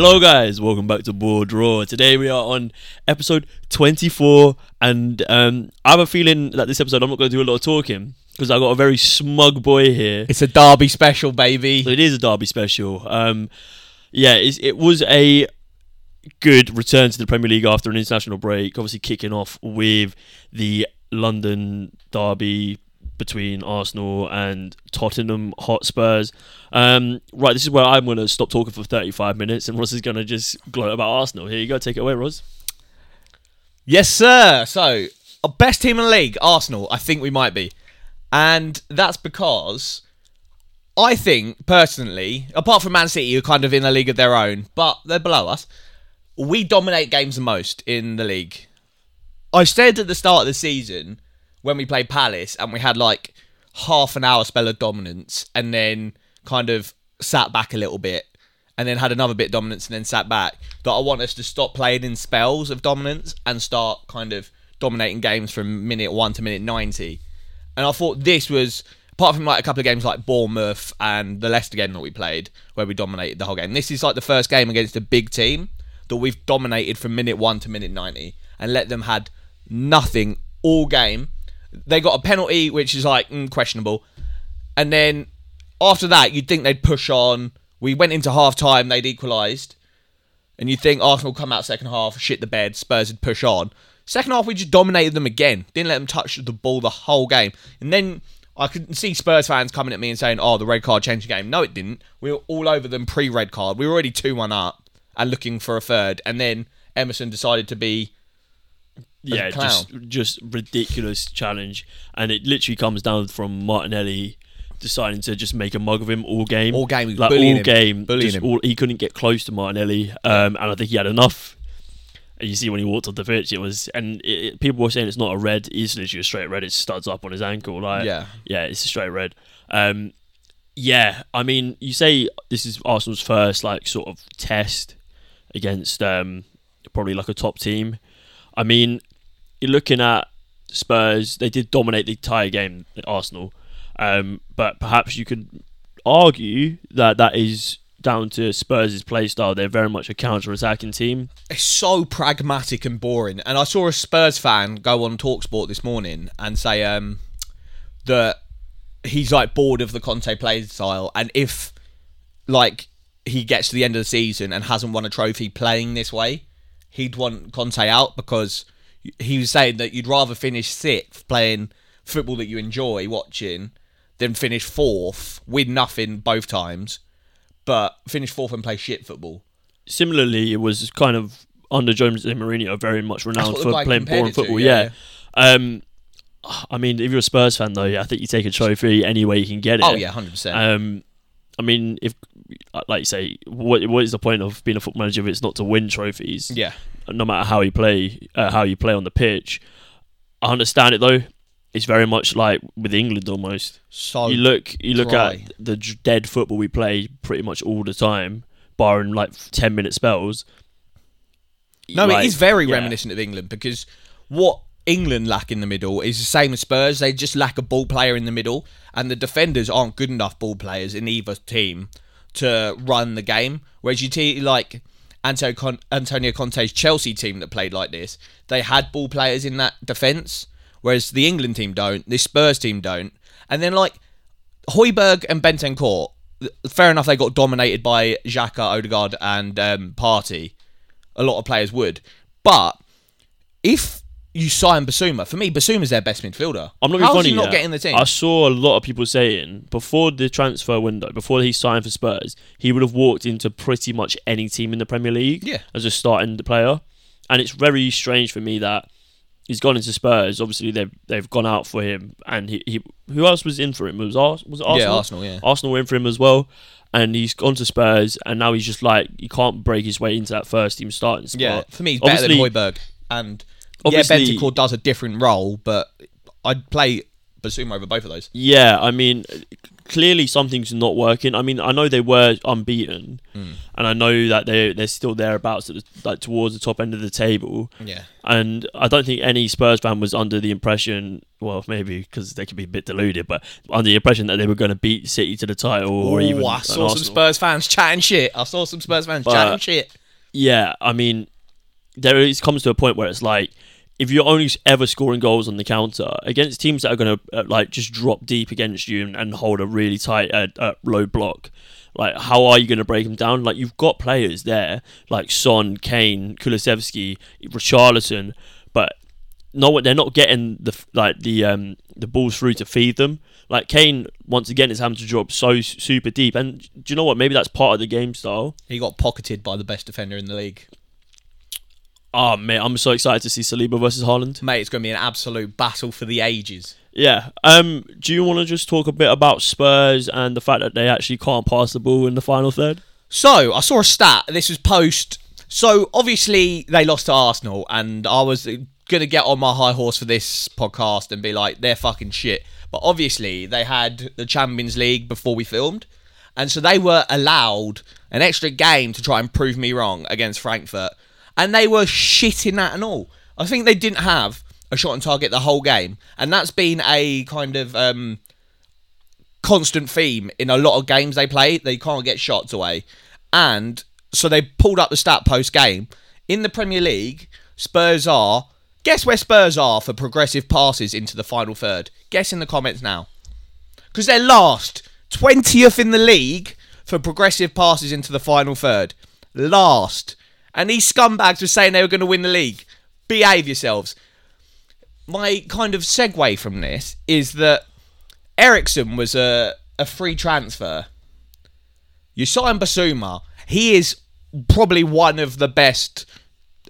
Hello, guys. Welcome back to BoreDraw. Today we are on episode 24, and um, I have a feeling that this episode I'm not going to do a lot of talking because I got a very smug boy here. It's a Derby special, baby. So it is a Derby special. Um, yeah, it was a good return to the Premier League after an international break. Obviously, kicking off with the London Derby between Arsenal and Tottenham Hotspurs. Um, right, this is where I'm going to stop talking for 35 minutes, and Ross is going to just gloat about Arsenal. Here you go, take it away, Ross. Yes, sir. So, our best team in the league, Arsenal. I think we might be, and that's because I think personally, apart from Man City, who are kind of in a league of their own, but they're below us. We dominate games the most in the league. I said at the start of the season when we played Palace and we had like half an hour spell of dominance and then kind of sat back a little bit and then had another bit of dominance and then sat back that I want us to stop playing in spells of dominance and start kind of dominating games from minute 1 to minute 90. And I thought this was apart from like a couple of games like Bournemouth and the Leicester game that we played where we dominated the whole game. This is like the first game against a big team that we've dominated from minute 1 to minute 90 and let them had nothing all game they got a penalty, which is like mm, questionable. And then after that, you'd think they'd push on. We went into half time, they'd equalised. And you'd think Arsenal come out second half, shit the bed, Spurs would push on. Second half, we just dominated them again. Didn't let them touch the ball the whole game. And then I could see Spurs fans coming at me and saying, oh, the red card changed the game. No, it didn't. We were all over them pre red card. We were already 2 1 up and looking for a third. And then Emerson decided to be yeah, just just ridiculous challenge, and it literally comes down from Martinelli deciding to just make a mug of him all game, all game, like all him. game, bullying him. All, he couldn't get close to Martinelli, um, and I think he had enough. And you see when he walked off the pitch, it was, and it, it, people were saying it's not a red. It's literally a straight red. It studs up on his ankle, like yeah, yeah, it's a straight red. Um, yeah, I mean, you say this is Arsenal's first like sort of test against um, probably like a top team. I mean, you're looking at Spurs. They did dominate the entire game at Arsenal, um, but perhaps you could argue that that is down to Spurs' play style. They're very much a counter-attacking team. It's so pragmatic and boring. And I saw a Spurs fan go on Talksport this morning and say um, that he's like bored of the Conte play style, and if like he gets to the end of the season and hasn't won a trophy playing this way, he'd want Conte out because he was saying that you'd rather finish sixth playing football that you enjoy watching than finish fourth, win nothing both times, but finish fourth and play shit football. Similarly, it was kind of under Jose Mourinho, very much renowned for playing boring football. To, yeah. yeah. Um, I mean, if you're a Spurs fan, though, I think you take a trophy any way you can get it. Oh yeah, hundred percent. Um, I mean, if like you say, what what is the point of being a football manager if it's not to win trophies? Yeah. No matter how you play, uh, how you play on the pitch. I understand it though. It's very much like with England almost. So you look, you look dry. at the dead football we play pretty much all the time, barring like ten minute spells. No, like, it is very yeah. reminiscent of England because what England lack in the middle is the same as Spurs. They just lack a ball player in the middle, and the defenders aren't good enough ball players in either team to run the game. Whereas you see, like Antonio Conte's Chelsea team that played like this, they had ball players in that defence, whereas the England team don't, the Spurs team don't. And then like Højbjerg and Bentancur, fair enough, they got dominated by Xhaka, Odegaard, and um, Partey. A lot of players would, but if you sign Bissouma. For me, Bissouma's their best midfielder. I'm not How's funny. he not yet. getting the team? I saw a lot of people saying before the transfer window, before he signed for Spurs, he would have walked into pretty much any team in the Premier League yeah. as a starting player. And it's very strange for me that he's gone into Spurs. Obviously, they've they've gone out for him, and he, he who else was in for him? Was was it Arsenal? Yeah, Arsenal. Yeah, Arsenal were in for him as well. And he's gone to Spurs, and now he's just like he can't break his way into that first team starting spot. Yeah, for me, he's better than Højbjerg, and Obviously, yeah, Bentancur does a different role, but I'd play Bissouma over both of those. Yeah, I mean, clearly something's not working. I mean, I know they were unbeaten, Hmm. and I know that they they're still thereabouts, like towards the top end of the table. Yeah. And I don't think any Spurs fan was under the impression, well, maybe because they could be a bit deluded, but under the impression that they were going to beat City to the title or even. I saw some Spurs fans chatting shit. I saw some Spurs fans But- chatting shit. Yeah, I mean, there is comes to a point where it's like if you're only ever scoring goals on the counter against teams that are going to uh, like just drop deep against you and, and hold a really tight uh, uh, low block. Like, how are you going to break them down? Like, you've got players there, like Son, Kane, Kulusevski, Richarlison, but no, what they're not getting the like the um the balls through to feed them. Like Kane, once again, is having to drop so super deep, and do you know what? Maybe that's part of the game style. He got pocketed by the best defender in the league. Oh mate, I'm so excited to see Saliba versus Haaland. Mate, it's going to be an absolute battle for the ages. Yeah. Um. Do you want to just talk a bit about Spurs and the fact that they actually can't pass the ball in the final third? So I saw a stat. This was post. So obviously they lost to Arsenal, and I was gonna get on my high horse for this podcast and be like, they're fucking shit. But obviously they had the Champions League before we filmed, and so they were allowed an extra game to try and prove me wrong against Frankfurt, and they were shitting that and all. I think they didn't have a shot on target the whole game, and that's been a kind of um, constant theme in a lot of games they play. They can't get shots away. And so they pulled up the stat post game. In the Premier League, Spurs are. Guess where Spurs are for progressive passes into the final third? Guess in the comments now. Because they're last. 20th in the league for progressive passes into the final third. Last. And these scumbags were saying they were going to win the league. Behave yourselves. My kind of segue from this is that Eriksen was a, a free transfer. You sign Bissouma. He is probably one of the best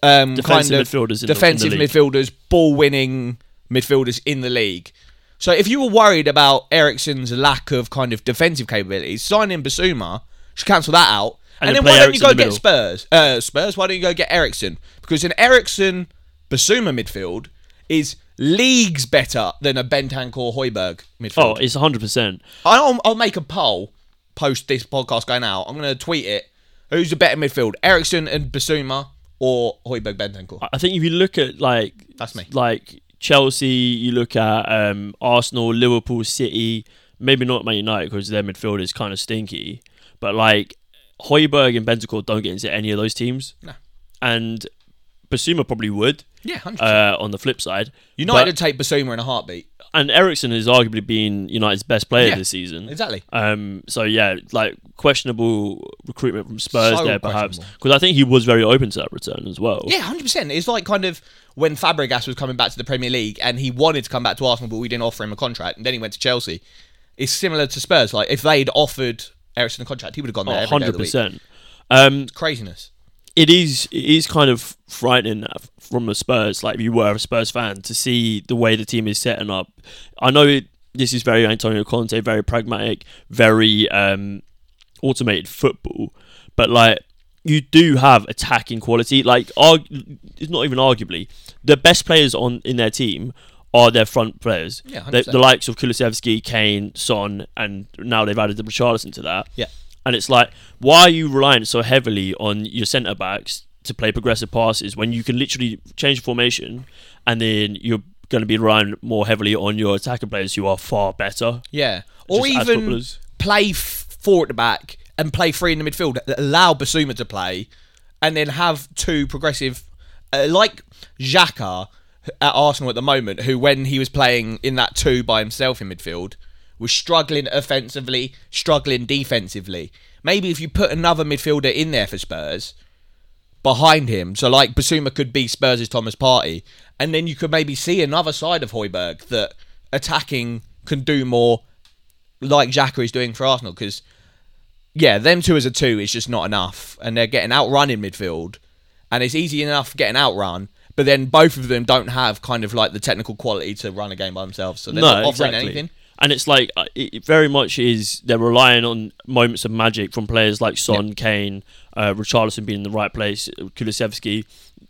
um, Defensive kind of midfielders in the- in defensive midfielders, ball winning midfielders in the league. So if you were worried about Eriksen's lack of kind of defensive capabilities, signing Bissouma should cancel that out. And And, then why don't you go get Spurs? Uh, Spurs, why don't you go get Eriksen? Because an Eriksen Bissouma midfield is leagues better than a Bentancur Højbjerg midfield. Oh, it's 100. percent I'll, I'll make a poll post this podcast going out. I'm going to tweet it. Who's the better midfield, Eriksen and Bissouma or Højbjerg Bentancur? I think if you look at like That's me. like Chelsea, you look at um, Arsenal, Liverpool, City. Maybe not Man United because their midfield is kind of stinky, but like Højbjerg and Bentancur don't get into any of those teams. No. And Bissouma probably would. Yeah, 100%. Uh, on the flip side, United but- would take Bissouma in a heartbeat. and Eriksen has arguably been United's best player Yeah. this season. Exactly. Um, so yeah, like questionable recruitment from Spurs So there, perhaps, because I think he was very open to that return as well. Yeah, hundred percent. It's like kind of when Fabregas was coming back to the Premier League and he wanted to come back to Arsenal, but we didn't offer him a contract, and then he went to Chelsea. It's similar to Spurs. Like if they'd offered Eriksen contract, he would have gone there day of hundred week. percent. Um, Craziness. it is it is kind of frightening from the Spurs. Like if you were a Spurs fan to see the way the team is setting up. I know it, this is very Antonio Conte, very pragmatic, very um, automated football, but like you do have attacking quality. Like arg- it's not even arguably the best players on in their team are their front players. Yeah, the, 100%. the likes of Kulusevski, Kane, Son, and now they've added the Richarlison to that. Yeah. And it's like, why are you relying so heavily on your centre backs to play progressive passes when you can literally change the formation and then you're going to be relying more heavily on your attacking players who are far better? Yeah. Or even play f- four at the back and play three in the midfield. Allow Bissouma to play, and then have two progressive, uh, like Xhaka at Arsenal at the moment, who when he was playing in that two by himself in midfield was struggling offensively, struggling defensively. Maybe if you put another midfielder in there for Spurs behind him, so like Bissouma could be Spurs' Thomas Partey, and then you could maybe see another side of Højbjerg that attacking can do more like Xhaka is doing for Arsenal because yeah, them two as a two is just not enough, and they're getting outrun in midfield, and it's easy enough getting outrun, but then both of them don't have kind of like the technical quality to run a game by themselves, so they're not offering anything. And it's like uh, it very much is they're relying on moments of magic from players like Son, Kane, uh, Richarlison being in the right place, Kulusevski,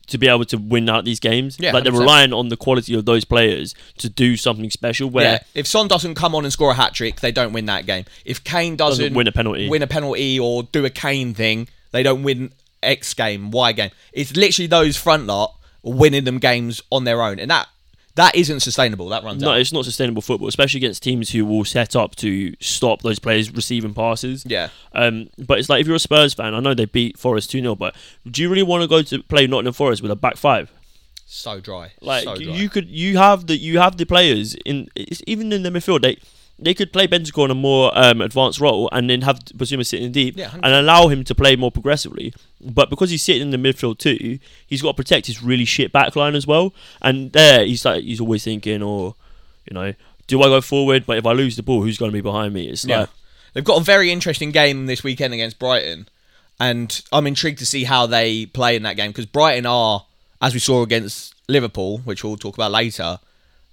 to be able to win out these games. Yeah, like they're relying on the quality of those players to do something special. Where Yeah, if Son doesn't come on and score a hat trick, they don't win that game. If Kane doesn't, Doesn't win a penalty. win a penalty or do a Kane thing, they don't win X game, Y game. It's literally those front lot winning them games on their own, and that that isn't sustainable. That runs no, out. it's not sustainable football, especially against teams who will set up to stop those players receiving passes. Yeah, Um, but it's like if you're a Spurs fan, I know they beat Forest 2 0, but do you really want to go to play Nottingham Forest with a back five? so dry. Like so dry. you could, you have the you have the players in it's, even in the midfield. They they could play Bentancur in a more um, advanced role and then have Bissouma sitting deep Yeah, 100%. and allow him to play more progressively. But because he's sitting in the midfield too, he's got to protect his really shit back line as well. And there, he's like he's always thinking, or you know, do I go forward? But if I lose the ball, who's going to be behind me? It's Yeah. like They've got a very interesting game this weekend against Brighton, and I'm intrigued to see how they play in that game because Brighton are, as we saw against Liverpool, which we'll talk about later.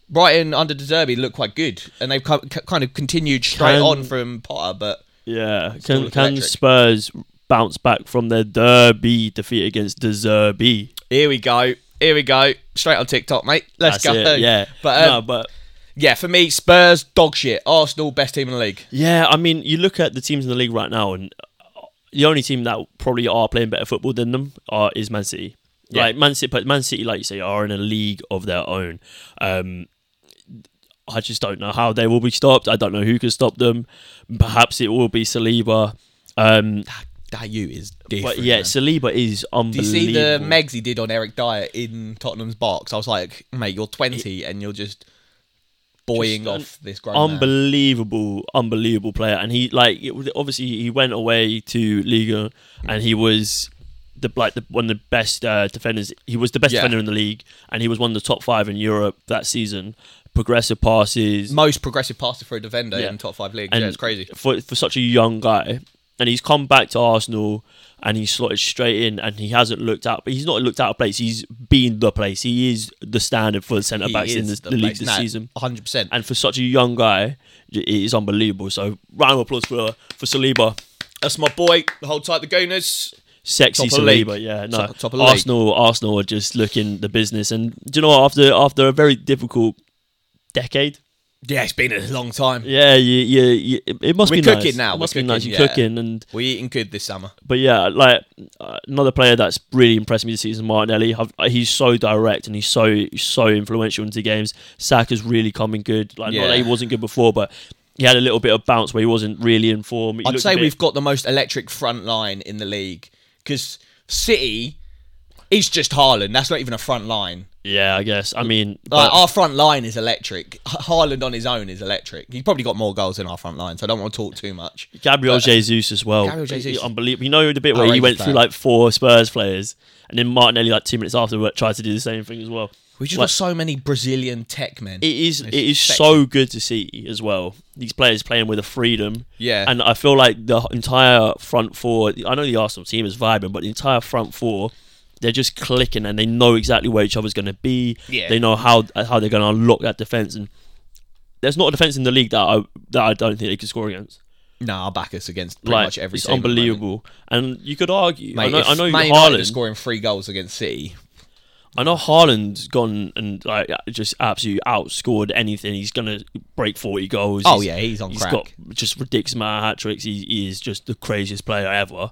Brighton under De Zerbi look quite good, and they've co- kind of continued straight Can- on from Potter. But yeah, can can electric. Spurs bounce back from their derby defeat against De Zerbi? here we go, here we go, straight on TikTok, mate. Let's That's go. it, Yeah, but um, no, but yeah, for me, Spurs dog shit. Arsenal best team in the league. Yeah, I mean, you look at the teams in the league right now, and the only team that probably are playing better football than them are is Man City. Yeah. Like Man City, but Man City, like you say, are in a league of their own. Um, I just don't know how they will be stopped. I don't know who can stop them. Perhaps it will be Saliba. Um, That you is different. but yeah, man. Saliba is unbelievable. Do you see the megs he did on Eric Dier in Tottenham's box? I was like, mate, you're 20 and you're just buoying Just off this grown man. unbelievable, unbelievable player. And he like it, was- obviously he went away to Liga, and he was the like the, one of the best uh, defenders. He was the best Yeah. defender in the league, and he was one of the top five in Europe that season. Progressive passes, Most progressive passer for a defender Yeah. in top five leagues. and yeah, it's crazy. for for such a young guy. And he's come back to Arsenal, and he's slotted straight in, and he hasn't looked out. But he's not looked out of place. He's been the place. He is the standard for the centre backs in the, the league this No, season. 100%. And for such a young guy, it is unbelievable. So round of applause for for Saliba. That's my boy. The whole type the Gooners. Sexy Top of league. Saliba, yeah. No, Top- top of the league. Arsenal, Arsenal are just looking the business, and do you know what? After after a very difficult decade, Yeah, it's been a long time. yeah, you, you, you, it- must We're be cooking nice. now, It we're must be nice. cooking, You're yeah. cooking, and We're eating good this summer. but yeah, like uh, another player that's really impressed me this season, Martinelli. I've, uh, he's so direct and he's so so influential into games. Saka's really coming good. Like not that he wasn't good before, but he had a little bit of bounce where he wasn't really in form. He I'd say bit- we've got the most electric front line in the league because City is just Haaland. That's not even a front line. Yeah, I guess. I mean, Like our front line is electric. Haaland on his own is electric. He's probably got more goals than our front line, so I don't want to talk too much. Gabriel But- uh, Jesus as well. Gabriel Jesus. Unbelievable. You know the bit where he went through like four Spurs players and then Martinelli like two minutes after tried to do the same thing as well. We've just Like- got so many Brazilian tech men. It is it is so good to see as well. These players playing with a freedom. Yeah. And I feel like the entire front four I know the Arsenal team is vibing, but the entire front four they're just clicking and they know exactly where each other's going to be. Yeah. They know how how they're going to unlock that defense and there's not a defense in the league that I that I don't think they can score against. no, I'll back us against pretty like much every. it's unbelievable. And you could argue, Mate, I know, if I know Man United are Haaland, scoring three goals against City. I know Haaland's gone and like just absolutely outscored anything. He's gonna break forty goals. Oh He's- yeah, he's on he's crack. got just ridiculous amount of hat tricks. He, he is just the craziest player ever.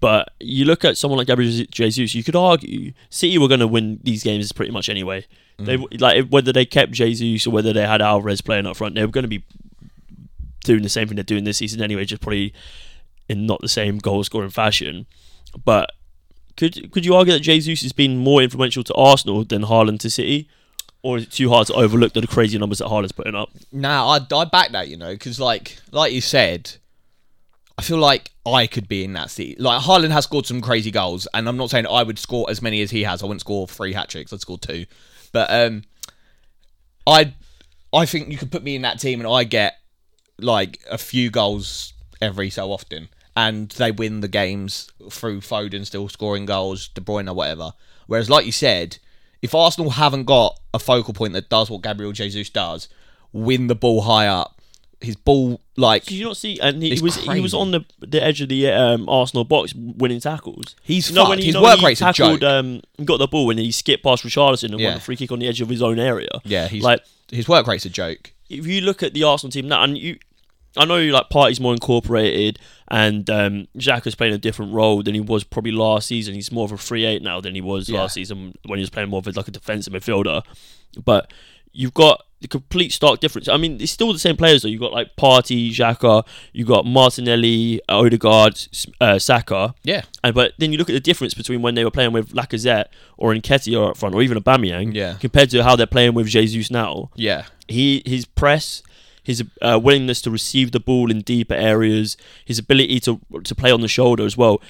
But you look at someone like Gabriel Jesus, you could argue City were going to win these games pretty much anyway. They Mm. like whether they kept Jesus or whether they had Alvarez playing up front, they were going to be doing the same thing they're doing this season anyway, just probably in not the same goal scoring fashion. But could could you argue that Jesus has been more influential to Arsenal than Haaland to City? Or is it too hard to overlook the crazy numbers that Haaland's putting up? Nah, I I back that, you know, because like like you said, I feel like I could be in that seat. Like Haaland has scored some crazy goals, and I'm not saying I would score as many as he has. I wouldn't score three hat tricks. I'd score two, but um, I I think you could put me in that team, and I get like a few goals every so often, and they win the games through Foden still scoring goals, De Bruyne or whatever. Whereas, like you said, if Arsenal haven't got a focal point that does what Gabriel Jesus does, win the ball high up, his ball like Did you not see? And he It's was he was on the the edge of the um, Arsenal box winning tackles. he's You know fucked. when he, his you know work rate's a tackled, joke. um, got the ball and he skipped past Richarlison and Yeah. won a free kick on the edge of his own area. yeah, he's like his work rate's a joke. if you look at the Arsenal team now, and you, I know like Partey's more incorporated, and um, Xhaka's playing a different role than he was probably last season. He's more of a free eight now than he was Yeah. last season when he was playing more of a, like a defensive midfielder. But you've got the complete stark difference. I mean, it's still the same players though. You've got like Partey, Xhaka, you've got Martinelli, Odegaard, uh, Saka. Yeah, And but then you look at the difference between when they were playing with Lacazette or Nketiah up front, or even Aubameyang, Yeah. compared to how they're playing with Jesus now yeah, he his press, his uh, willingness to receive the ball in deeper areas, his ability to to play on the shoulder as well.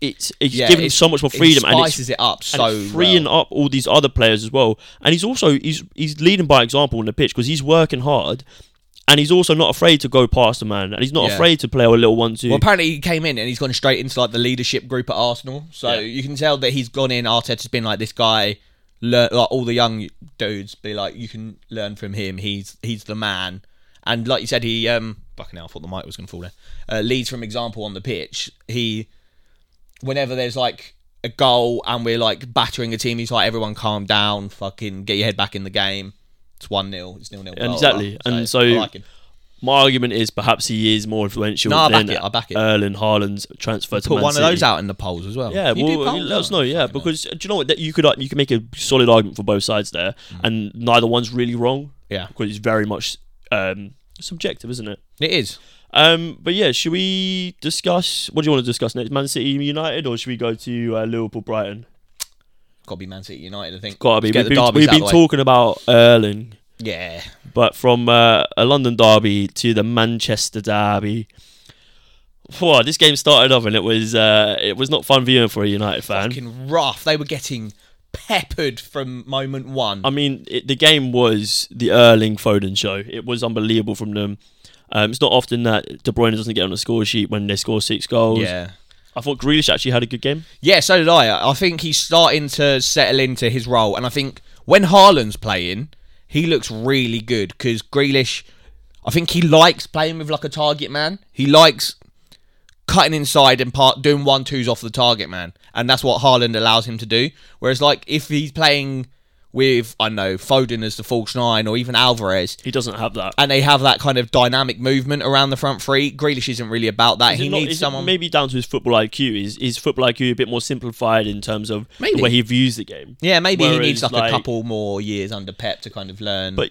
It's it's Yeah, giving him so much more freedom and it's, spices it up so it's freeing well. up all these other players as well. And he's also he's he's leading by example on the pitch because he's working hard. And he's also not afraid to go past the man, and he's not Yeah. afraid to play a little one-two. Well, apparently he came in and he's gone straight into like the leadership group at Arsenal. So Yeah. you can tell that he's gone in. Arteta's been like this guy. Learn like all the young dudes be like, you can learn from him. He's he's the man. And like you said, he um fucking hell, I thought the mic was gonna fall there. Uh, leads from example on the pitch. He whenever there's like a goal and we're like battering a team, he's like, everyone calm down, fucking get your head back in the game. It's one 0 It's nil nil. Exactly. And so- like. My argument is perhaps he is more influential No, than I back it. Erling Haaland's transfer to Put Man one City. of those out in the polls as well. Yeah, well, polls, let us know. Yeah, because do you know what? That You could you could make a solid argument for both sides there, Mm. and neither one's really wrong yeah, because it's very much um, subjective, isn't it? it is. Um, but yeah, should we discuss? What do you want to discuss next? Man City United, or should we go to uh, Liverpool Brighton? Got to be Man City United, I think. Gotta be. Let's We've been, we've been talking about Erling, Yeah. but from uh, a London derby to the Manchester derby. Whoa, this game started off and it was uh, it was not fun viewing for a United fan. Fucking rough. They were getting peppered from moment one. I mean, it, the game was the Erling Foden show. It was unbelievable from them. Um, it's not often that De Bruyne doesn't get on the score sheet when they score six goals. yeah. I thought Grealish actually had a good game. Yeah, so did I. I think he's starting to settle into his role. And I think when Haaland's playing, he looks really good because Grealish, I think he likes playing with like a target man. He likes cutting inside and part doing one twos off the target man. And that's what Haaland allows him to do. Whereas, like, if he's playing with, I don't know, Foden as the false nine or even Alvarez, He doesn't have that. and they have that kind of dynamic movement around the front three. Grealish isn't really about that. Is he not- needs someone. maybe down to his football IQ. Is his football IQ a bit more simplified in terms of Maybe. the way he views the game? yeah, maybe he needs like, like- a couple more years under Pep to kind of learn. But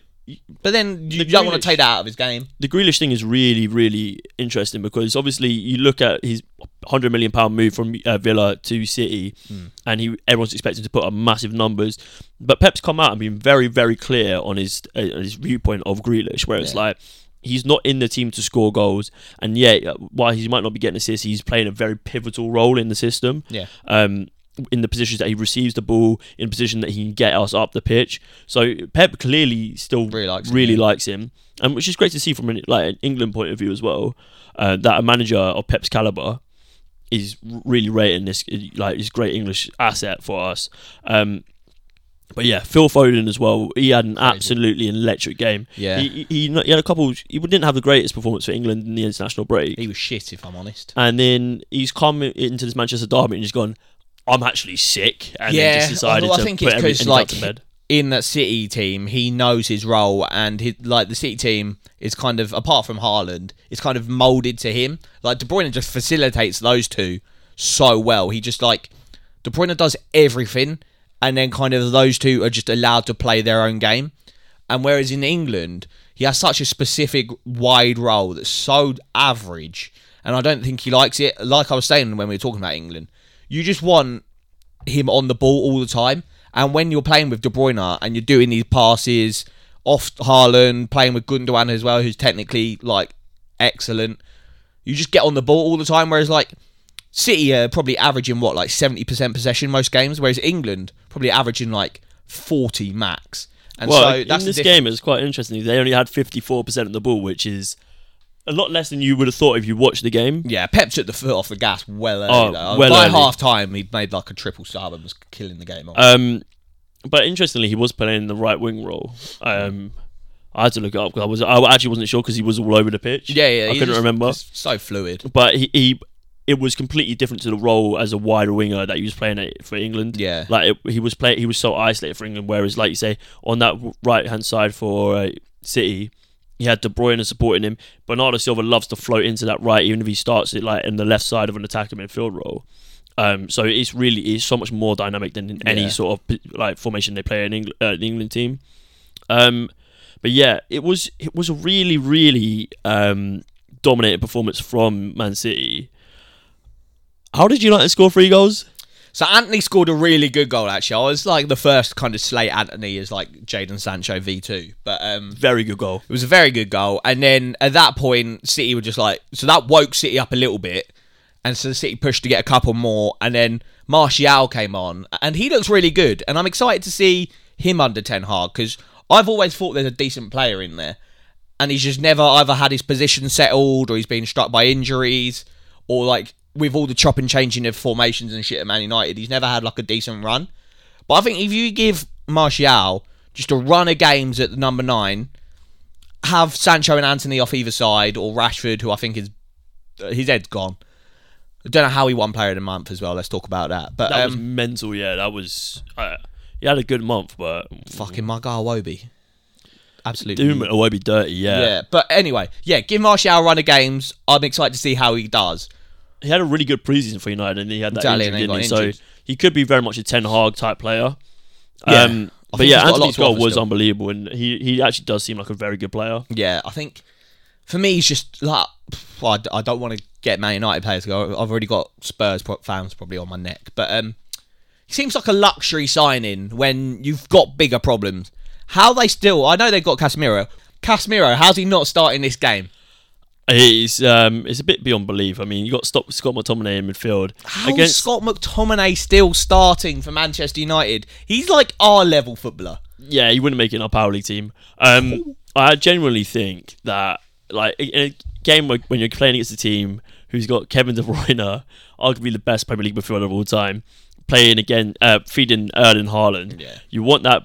but then you the don't want to take that out of his game. the Grealish thing is really, really interesting because obviously you look at his hundred million pound move from uh, Villa to City, Hmm. and he everyone's expecting to put up massive numbers, but Pep's come out and been very, very clear on his uh, his viewpoint of Grealish, where it's Yeah. like. He's not in the team to score goals, and yet, uh, while he might not be getting assists, he's playing a very pivotal role in the system. Yeah. um, in the positions that he receives the ball, in a position that he can get us up the pitch. So Pep clearly still Really likes him, really yeah. likes him, and which is great to see from an, like an England point of view as well. Uh, that a manager of Pep's caliber is really rating this like this great English asset for us. Um, but yeah, Phil Foden as well. He had an absolutely electric game. Yeah. he, he, he had a couple. He didn't have the greatest performance for England in the international break. He was shit, if I'm honest. And then he's come into this Manchester derby and he's gone, I'm actually sick. And then just decided I to think put it's every- 'cause, and he's out like, to bed. In that City team, he knows his role, and his, like the City team is kind of apart from Haaland, it's kind of molded to him. Like De Bruyne just facilitates those two so well. He just like De Bruyne does everything, and then kind of those two are just allowed to play their own game. And whereas in England, he has such a specific wide role that's so average, and I don't think he likes it. Like I was saying when we were talking about England, you just want him on the ball all the time. And when you're playing with De Bruyne and you're doing these passes off Haaland, playing with Gundogan as well, who's technically like excellent, you just get on the ball all the time. Whereas like City are probably averaging what like seventy percent possession most games, whereas England probably averaging like forty max. And Well, so in this game, it's quite interesting. They only had 54% of the ball, which is a lot less than you would have thought if you watched the game. Yeah, Pep took the foot off the gas well early. Oh, well By early. half time, he'd made like a triple sub and was killing the game. off. Um, but interestingly, he was playing the right wing role. Um, I had to look it up because I was I actually wasn't sure because he was all over the pitch. Yeah, yeah. I he's couldn't just- remember. just so fluid. but he, he it was completely different to the role as a wider winger that he was playing at, for England. Yeah. like it, he was play he was so isolated for England. Whereas, like you say, on that right hand side for uh, City, he had De Bruyne supporting him. Bernardo Silva loves to float into that right, even if he starts it like in the left side of an attacking midfield role. Um, so it's really it's so much more dynamic than in any Yeah. sort of like formation they play in England, uh, the England team. Um, but yeah, it was it was a really really um, dominated performance from Man City. How did United score three goals? So Antony scored a really good goal. Actually, I was like the first kind of slate Antony as like Jadon Sancho v two, but um, Very good goal. it was a very good goal. And then at that point, City were just like so that woke City up a little bit, and so City pushed to get a couple more, and then Martial came on, and he looks really good, and I'm excited to see him under Ten Hag because I've always thought there's a decent player in there, and he's just never either had his position settled or he's been struck by injuries or like with all the chop and changing of formations and shit at Man United, he's never had like a decent run. But I think if you give Martial just a run of games at the number nine, have Sancho and Antony off either side, or Rashford, who I think is uh, his head's gone. I don't know how he won Player of the Month as well. Let's talk about that. But That um, was mental. Yeah, that was. Uh, he had a good month, but fucking Margot Iwobi, absolutely. doing be dirty. Yeah. yeah. But anyway, yeah, give Martial a run of games. I'm excited to see how he does. He had a really good preseason for United, and he had that Exactly, injury, didn't he? injured. So he could be very much a Ten Hag type player. Yeah. Um, but yeah, he's got a lot Antony's goal was still. unbelievable, and he he actually does seem like a very good player. Yeah, I think for me, he's just like well, I don't want to get Man United players. to go. I've already got Spurs fans probably on my neck, but um, he seems like a luxury signing when you've got bigger problems. How they still? I know they've got Casemiro. Casemiro, how's he not starting this game? It's um it's a bit beyond belief. I mean, you got Scott, Scott McTominay in midfield How's against Scott McTominay still starting for Manchester United? He's like our level footballer. yeah, he wouldn't make it in our power league team. Um, I genuinely think that like in a game where, when you're playing against a team who's got Kevin De Bruyne, arguably the best Premier League midfielder of all time, playing again, uh, feeding Erling Haaland, Yeah. you want that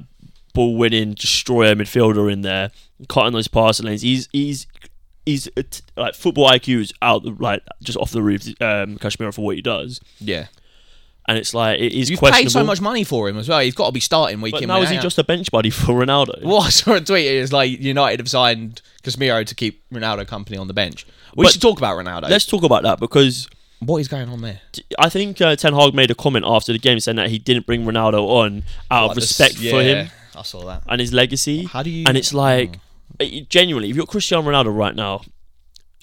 ball winning destroyer midfielder in there, cutting those passing lanes. He's he's he's uh, t- like football IQ is out like just off the roof. Um, Casemiro for what he does, Yeah, and it's like it is you've paid so much money for him as well. He's got to be starting week but in. now is he out. just a bench buddy for Ronaldo? What I saw a tweet is like United have signed Casemiro to keep Ronaldo company on the bench. We But should talk about Ronaldo. Let's talk about that because What is going on there? I think uh, Ten Hag made a comment after the game saying that he didn't bring Ronaldo on out of Like the respect s- for him I saw that. and his legacy. How do you? And it's like, it- genuinely, if you're Cristiano Ronaldo right now,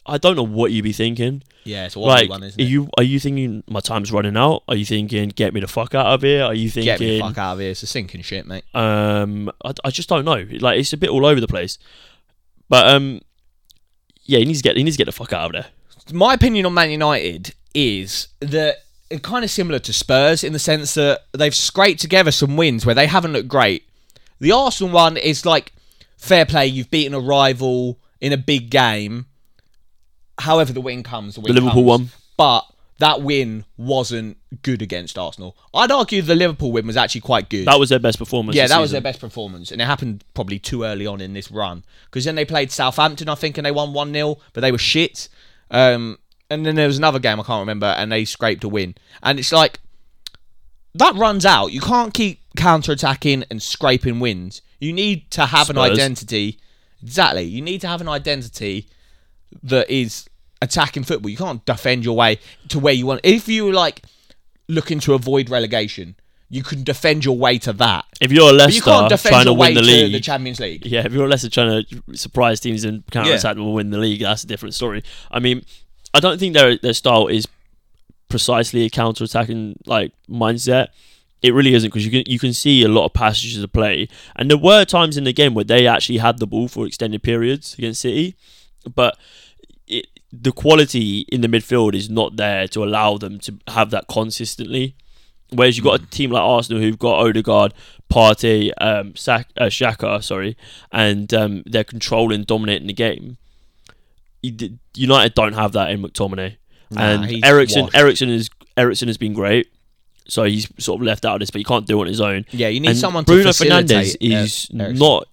I don't know what you'd be thinking. yeah, it's a like, one, isn't are it? you are you thinking my time's running out? Are you thinking get me the fuck out of here? Are you thinking Get me the fuck out of here. It's a sinking shit, mate. um I, I just don't know. Like it's a bit all over the place. But um yeah, he needs to get he needs to get the fuck out of there. My opinion on Man United is that it's kind of similar to Spurs in the sense that they've scraped together some wins where they haven't looked great. The Arsenal one is like fair play. You've beaten a rival in a big game. However, the win comes. The, win The Liverpool comes. one. but that win wasn't good against Arsenal. I'd argue the Liverpool win was actually quite good. That was their best performance. yeah, that was their best performance, and it happened probably too early on in this run because then they played Southampton, I think, and they won one 0 but they were shit. Um, and then there was another game I can't remember, and they scraped a win. And it's like that runs out. You can't keep counter attacking and scraping wins. You need to have an identity. Exactly, you need to have an identity that is attacking football. You can't defend your way to where you want. If you like looking to avoid relegation, you can defend your way to that. If you're But you Leicester can't defend trying to your way win the to league, the Champions League. Yeah, if you're Leicester trying to surprise teams and counter attack them and win the league, that's a different story. I mean, I don't think their their style is precisely a counter attacking like mindset. It really isn't because you can you can see a lot of passages of play, and there were times in the game where they actually had the ball for extended periods against City, but it, the quality in the midfield is not there to allow them to have that consistently. Whereas you've got a team like Arsenal who've got Odegaard, Partey, um, Sak- uh, Xhaka, sorry, and um, they're controlling, dominating the game. United don't have that in McTominay, Nah, and Eriksen. washed. Eriksen is Eriksen has been great, so he's sort of left out of this, but he can't do it on his own. Yeah, you need and someone Bruno to Fernandes facilitate. uh, is Eriksen. not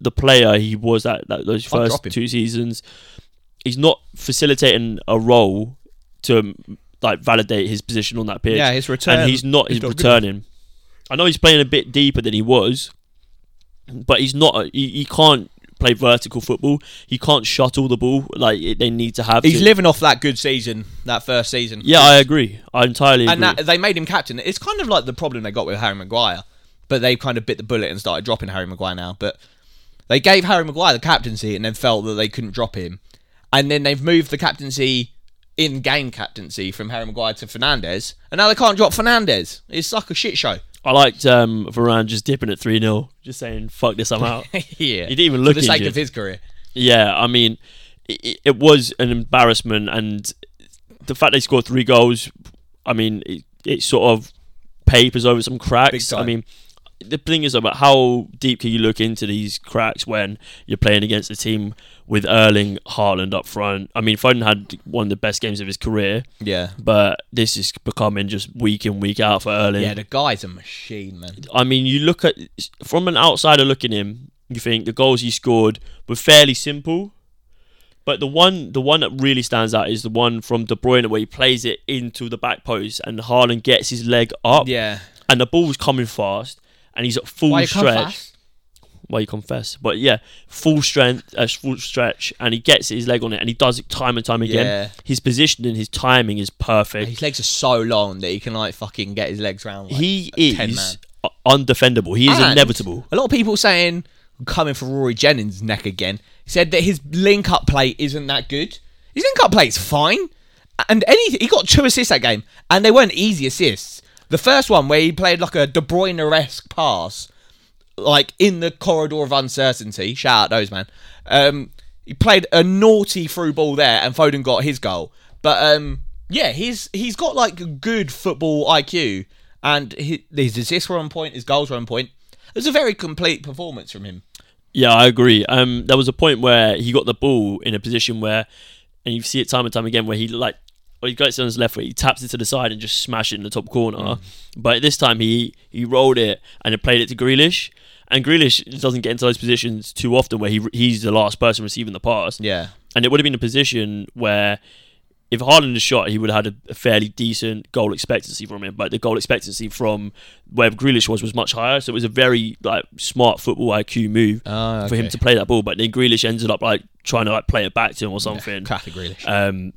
the player he was at, that those I'd first him. two seasons. He's not facilitating a role to like validate his position on that pitch. Yeah, his return. and he's not he's not good returning. I know he's playing a bit deeper than he was, but he's not. He, he can't play vertical football. He can't shuttle the ball like it, they need to have. He's to. living off that good season, that first season. yeah, I agree. I entirely agree. and that, they made him captain. It's kind of like the problem they got with Harry Maguire, but they kind of bit the bullet and started dropping Harry Maguire now. But they gave Harry Maguire the captaincy and then felt that they couldn't drop him, and then they've moved the captaincy in game captaincy from Harry Maguire to Fernandes, and now they can't drop Fernandes. It's like a shit show. I liked um, Varane just dipping at three 0 just saying "fuck this, I'm out." yeah, He didn't even look for the sake injured. of his career. Yeah, I mean, it, it was an embarrassment, and the fact they scored three goals, I mean, it, it sort of papers over some cracks. I mean, the thing is about how deep can you look into these cracks when you're playing against a team with Erling Haaland up front? I mean, Foden had one of the best games of his career, Yeah, but this is becoming just week in week out for Erling. yeah, the guy's a machine, man. I mean, you look at from an outsider looking in, you think the goals he scored were fairly simple, but the one the one that really stands out is the one from De Bruyne where he plays it into the back post and Haaland gets his leg up Yeah, and the ball's coming fast and he's at full Why stretch. Why you confess? But yeah, full strength, uh, full stretch, and he gets his leg on it and he does it time and time again. Yeah. His positioning, his timing is perfect. His legs are so long that he can like fucking get his legs round. Like, he is undefendable. He is And inevitable. A lot of people saying coming for Rory Jennings' neck again. Said that his link up play isn't that good. His link up play is fine, and any he got two assists that game, and they weren't easy assists. The first one where he played like a De Bruyne esque pass, like in the corridor of uncertainty. Shout out those man. Um, he played a naughty through ball there, and Foden got his goal. But um, yeah, he's he's got like a good football IQ, and his, his assists were on point, his goals were on point. It was a very complete performance from him. Yeah, I agree. Um, there was a point where he got the ball in a position where, and you see it time and time again, where he like, well, he gets it on his left foot, he taps it to the side and just smash it in the top corner. Mm. But this time he he rolled it and it played it to Grealish, and Grealish doesn't get into those positions too often where he he's the last person receiving the pass, Yeah, and it would have been a position where. If Haaland had shot, he would have had a, fairly decent goal expectancy from him, but the goal expectancy from where Grealish was was much higher. So it was a very like smart football IQ move oh, for him to play that ball, but then Grealish ended up like trying to like play it back to him or something. Crappy Grealish. Um,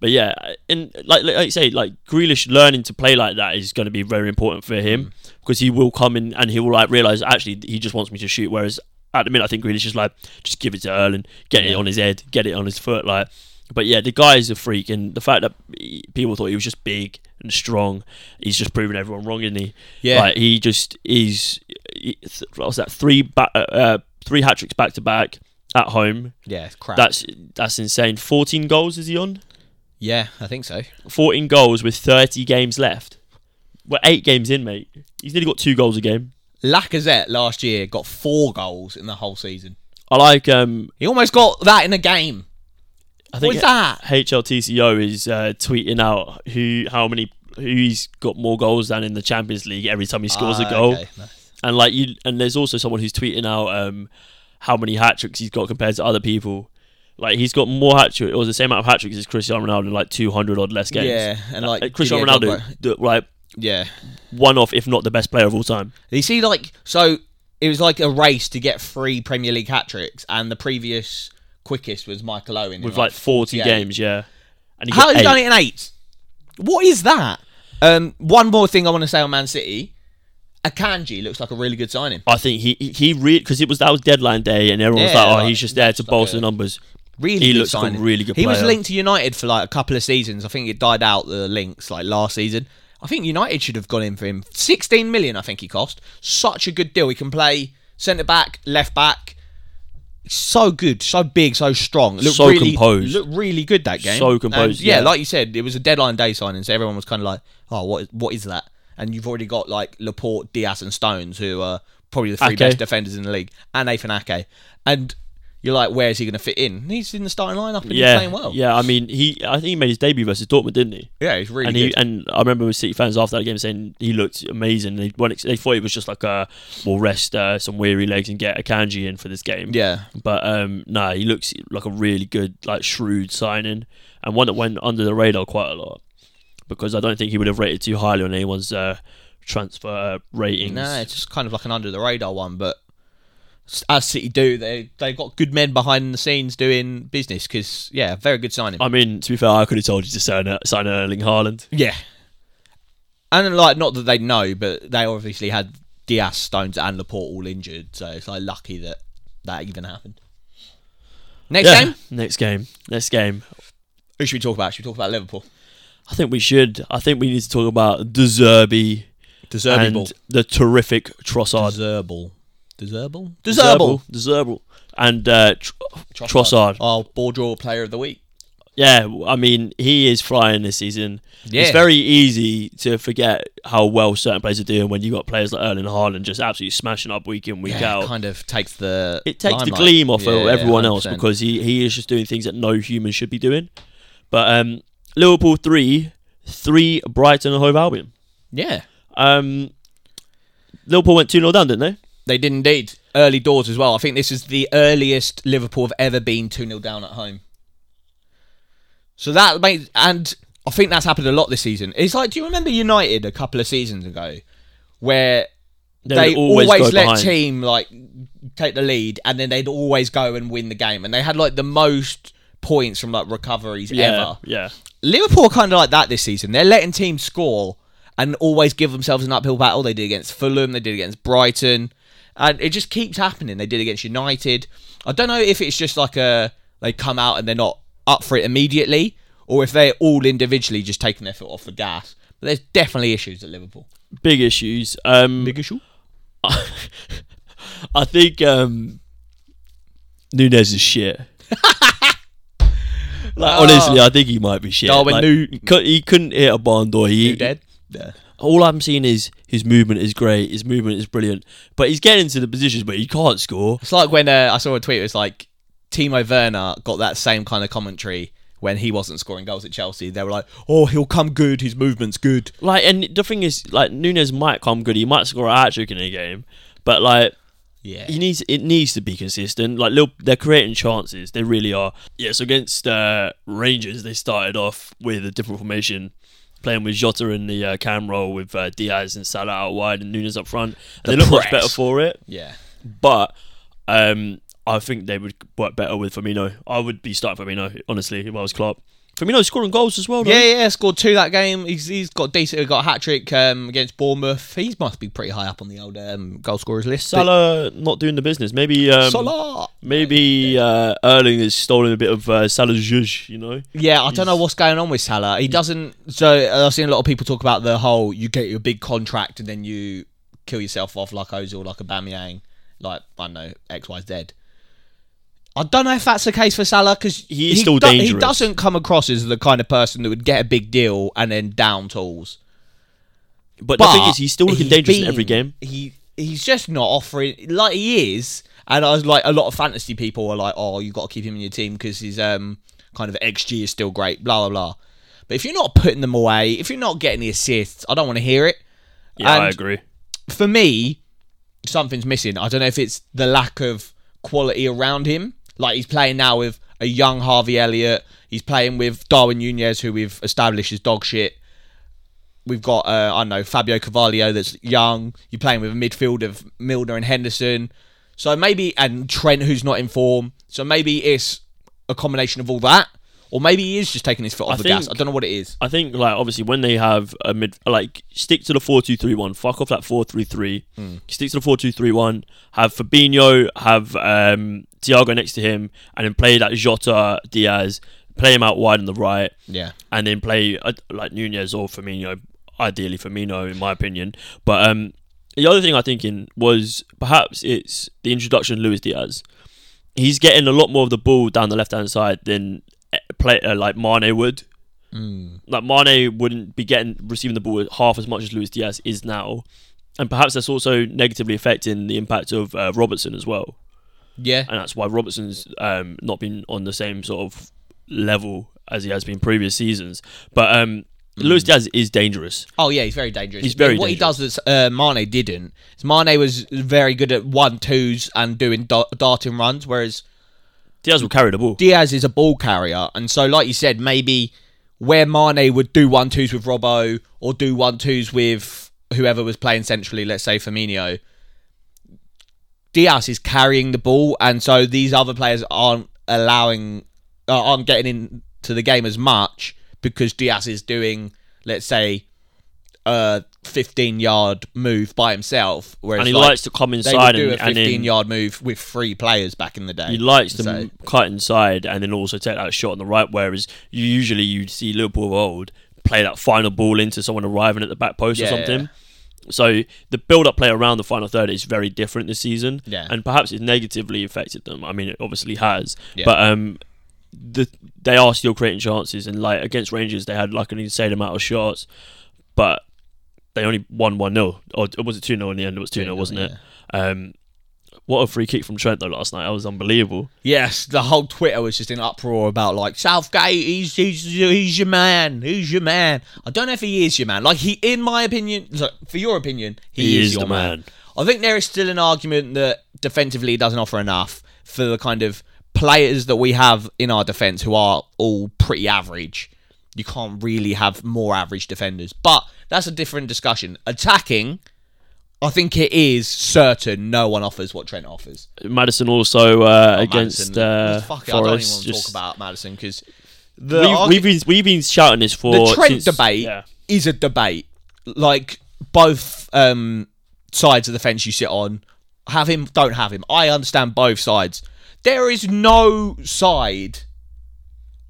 but yeah, and like like you say, like Grealish learning to play like that is going to be very important for him because he will come in and he will like realize actually he just wants me to shoot. Whereas at the minute, I think Grealish is like just give it to Erling, get it on his head, get it on his foot, like. But yeah, the guy is a freak, and the fact that he- people thought he was just big and strong, he's just proving everyone wrong, isn't he? Yeah. like he just is. he- What was that? Three ba- uh, uh, three hat tricks back to back at home. yeah, crap. That's that's insane. Fourteen goals is he on? Yeah, I think so. 14 goals with 30 games left. We're eight games in, mate. He's nearly got two goals a game. Lacazette last year got four goals in the whole season. I like. Um, He almost got that in a game. I think What's that? HLTCO is uh, tweeting out who how many who he's got more goals than in the Champions League every time he scores Ah, a goal. okay, nice. And like you, and there's also someone who's tweeting out um, how many hat tricks he's got compared to other people. Like he's got more hat tricks, or the same amount of hat tricks as Cristiano Ronaldo, in like 200 odd less games. Yeah, and like Uh, Cristiano Didier Ronaldo, Drogba- the, like Yeah, one off, if not the best player of all time. you see, like so, it was like a race to get three Premier League hat tricks, and the previous quickest was Michael Owen in, with like 40 games, yeah. And How has he done it in eight? What is that? Um, one more thing I want to say on Man City. Akanji looks like a really good signing. I think he he, he re because it was that was deadline day and everyone was like, oh, like, he's just there to looks like bolster a- numbers. Really He good looks like a signing. really good He was linked to United for like a couple of seasons. I think it died out the links like last season. I think United should have gone in for him. 16 million I think he cost. Such a good deal. He can play centre back, left back. So good, so big, so strong. Looked So really, composed. Looked really good that game. So composed, yeah, yeah. like you said, it was a deadline day signing, so everyone was kind of like, "Oh, what? Is, what is that?" And you've already got like Laporte, Dias, and Stones, who are probably the three Ake. best defenders in the league, and Nathan Ake. And you're like, where's he going to fit in? And he's in the starting lineup and he's yeah, playing well. yeah. I mean, he I think he made his debut versus Dortmund, didn't he? yeah, he's really and good. he and I remember with City fans after that game saying he looked amazing. They they thought it was just like a we'll rest uh, some weary legs and get Akanji in for this game. yeah, But um, no, he looks like a really good, like shrewd signing, and one that went under the radar quite a lot because I don't think he would have rated too highly on anyone's uh, transfer uh, ratings. no, it's just kind of like an under the radar one, but as City do, they they've got good men behind the scenes doing business because yeah, very good signing. I mean, to be fair, I could have told you to sign, uh, sign Erling Haaland. yeah, and like not that they know, but they obviously had Dias, Stones, and Laporte all injured, so it's like lucky that that even happened. Next Yeah. game, Next game. Next game. who should we talk about? Should we talk about Liverpool? I think we should. I think we need to talk about De Zerbi and the terrific Trossard. De Zerbi. De Zerbi? Deserble. De Zerbi. And uh, Tr- Trossard. Our BoreDraw player of the week. Yeah, I mean, he is flying this season. Yeah. It's very easy to forget how well certain players are doing when you've got players like Erling Haaland just absolutely smashing up week in, week Yeah, out. kind of takes the it takes the gleam off Yeah, of everyone else because he, he is just doing things that no human should be doing. But um, Liverpool 3, 3 Brighton and Hove Albion. yeah, Um, Liverpool went 2 0 down, didn't they? They did indeed early doors as well. I think this is the earliest Liverpool have ever been two 0 down at home. So that made and I think that's happened a lot this season. It's like, do you remember United a couple of seasons ago, where they, would always, go let behind. team like take the lead, and then they'd always go and win the game, and they had like the most points from like recoveries Yeah, ever. yeah. Liverpool are kind of like that this season. They're letting teams score and always give themselves an uphill battle. They did against Fulham, they did against Brighton, and it just keeps happening. They did against United. I don't know if it's just like a they come out and they're not up for it immediately, or if they're all individually just taking their foot off the gas. But there's definitely issues at Liverpool. Big issues. Um, Big issue. I think um, Nunez is shit. like honestly, I think he might be shit. Darwin Like, he, couldn't hit a barn door. He, You dead? Yeah. All I'm seeing is his movement is great. His movement is brilliant, but he's getting into the positions but he can't score. It's like when uh, I saw a tweet. It was like Timo Werner got that same kind of commentary when he wasn't scoring goals at Chelsea. They were like, "Oh, he'll come good. His movement's good." Like, and the thing is, like Nunez might come good. He might score a hat trick in a game, but like Yeah. he needs it needs to be consistent. Like little, they're creating chances. They really are. Yes, against uh, Rangers, they started off with a different formation, playing with Jota in the uh, cam role with uh, Diaz and Salah out wide and Nunez up front. And The they look much better for it. Yeah. But um, I think they would work better with Firmino. I would be starting Firmino honestly if I was Klopp. Firmino scoring goals as well. though. Yeah, yeah, scored two that game. He's he's got decent. He got a hat trick um, against Bournemouth. He must be pretty high up on the old um, goal scorers list. Salah not doing the business. Maybe um, Salah. Maybe uh, Erling has stolen a bit of uh, Salah's zhuzh, you know. Yeah, I don't know what's going on with Salah. He doesn't. So uh, I've seen a lot of people talk about the whole you get your big contract and then you kill yourself off like Ozil, like Aubameyang, like I don't know X Y Z. I don't know if that's the case for Salah because He he still do- He doesn't come across as the kind of person that would get a big deal and then down tools. But, But the thing is, he's still looking he's dangerous in every game. He he's just not offering like he is, and I was like a lot of fantasy people are like, oh, you've got to keep him in your team because his um kind of xG is still great, blah blah blah. But if you're not putting them away, if you're not getting the assists, I don't want to hear it. Yeah, I agree. For me, something's missing. I don't know if it's the lack of quality around him. Like he's playing now with a young Harvey Elliott. He's playing with Darwin Nunez, who we've established is dog shit. We've got uh, I don't know Fabio Carvalho that's young. You're playing with a midfield of Milner and Henderson. So maybe and Trent who's not in form. So maybe it's a combination of all that, or maybe he is just taking his foot off I the gas. I don't know what it is. I think, like, obviously, when they have a mid, like, stick to the 4 2 3 1, fuck off that 4 3 3. Hmm. Stick to the 4 2 3 1, have Fabinho, have um, Thiago next to him, and then play that Jota Diaz, play him out wide on the right, Yeah, and then play uh, like Nunez or Firmino, ideally Firmino, in my opinion. But um, the other thing I'm thinking was perhaps it's the introduction of Luis Diaz. He's getting a lot more of the ball down the left hand side than eh, play uh, like Mane would. Like Mane wouldn't be getting receiving the ball half as much as Luis Diaz is now, and perhaps that's also negatively affecting the impact of uh, Robertson as well. Yeah. and that's why Robertson's um, not been on the same sort of level as he has been previous seasons. But um, Luis Diaz is dangerous. Oh yeah, he's very dangerous. He's very What he does is uh, Mane didn't. is Mane was very good at one twos and doing da- darting runs, whereas Diaz will carry the ball. Diaz is a ball carrier, and so like you said, maybe where Mane would do one twos with Robbo or do one twos with whoever was playing centrally, let's say Firmino, Diaz is carrying the ball, and so these other players aren't allowing, uh, aren't getting into the game as much because Diaz is doing, let's say, a 15 yard move by himself, whereas and he like, likes to come they would do and, a 15 then yard move with three players back in the day. he likes to So- m cut inside and then also take that shot on the right. Whereas usually you'd see Liverpool of old play that final ball into someone arriving at the back post or Yeah, something. So the build-up play around the final third is very different this season, Yeah. and perhaps it's negatively affected them. I mean, it obviously has, Yeah. but um, the they are still creating chances, and like against Rangers, they had like an insane amount of shots, but they only won one 0 or was it two 0 in the end? It was two 0 wasn't it? Um, what a free kick from Trent though last night. That was unbelievable. Yes, the whole Twitter was just in uproar about like Southgate. He's he's he's your man. He's your man. I don't know if he is your man. Like he, in my opinion, look, for your opinion, he, He is, is your man. man. I think there is still an argument that defensively he doesn't offer enough for the kind of players that we have in our defence who are all pretty average. You can't really have more average defenders, but that's a different discussion. Attacking, I think it is certain no one offers what Trent offers. Maddison also uh, Oh, against Maddison. uh, Fuck it, I don't even want to just- talk about Maddison because we've, argu- we've been we've been shouting this for the Trent since- debate Yeah. is a debate. Like both um, sides of the fence you sit on, have him, don't have him. I understand both sides. There is no side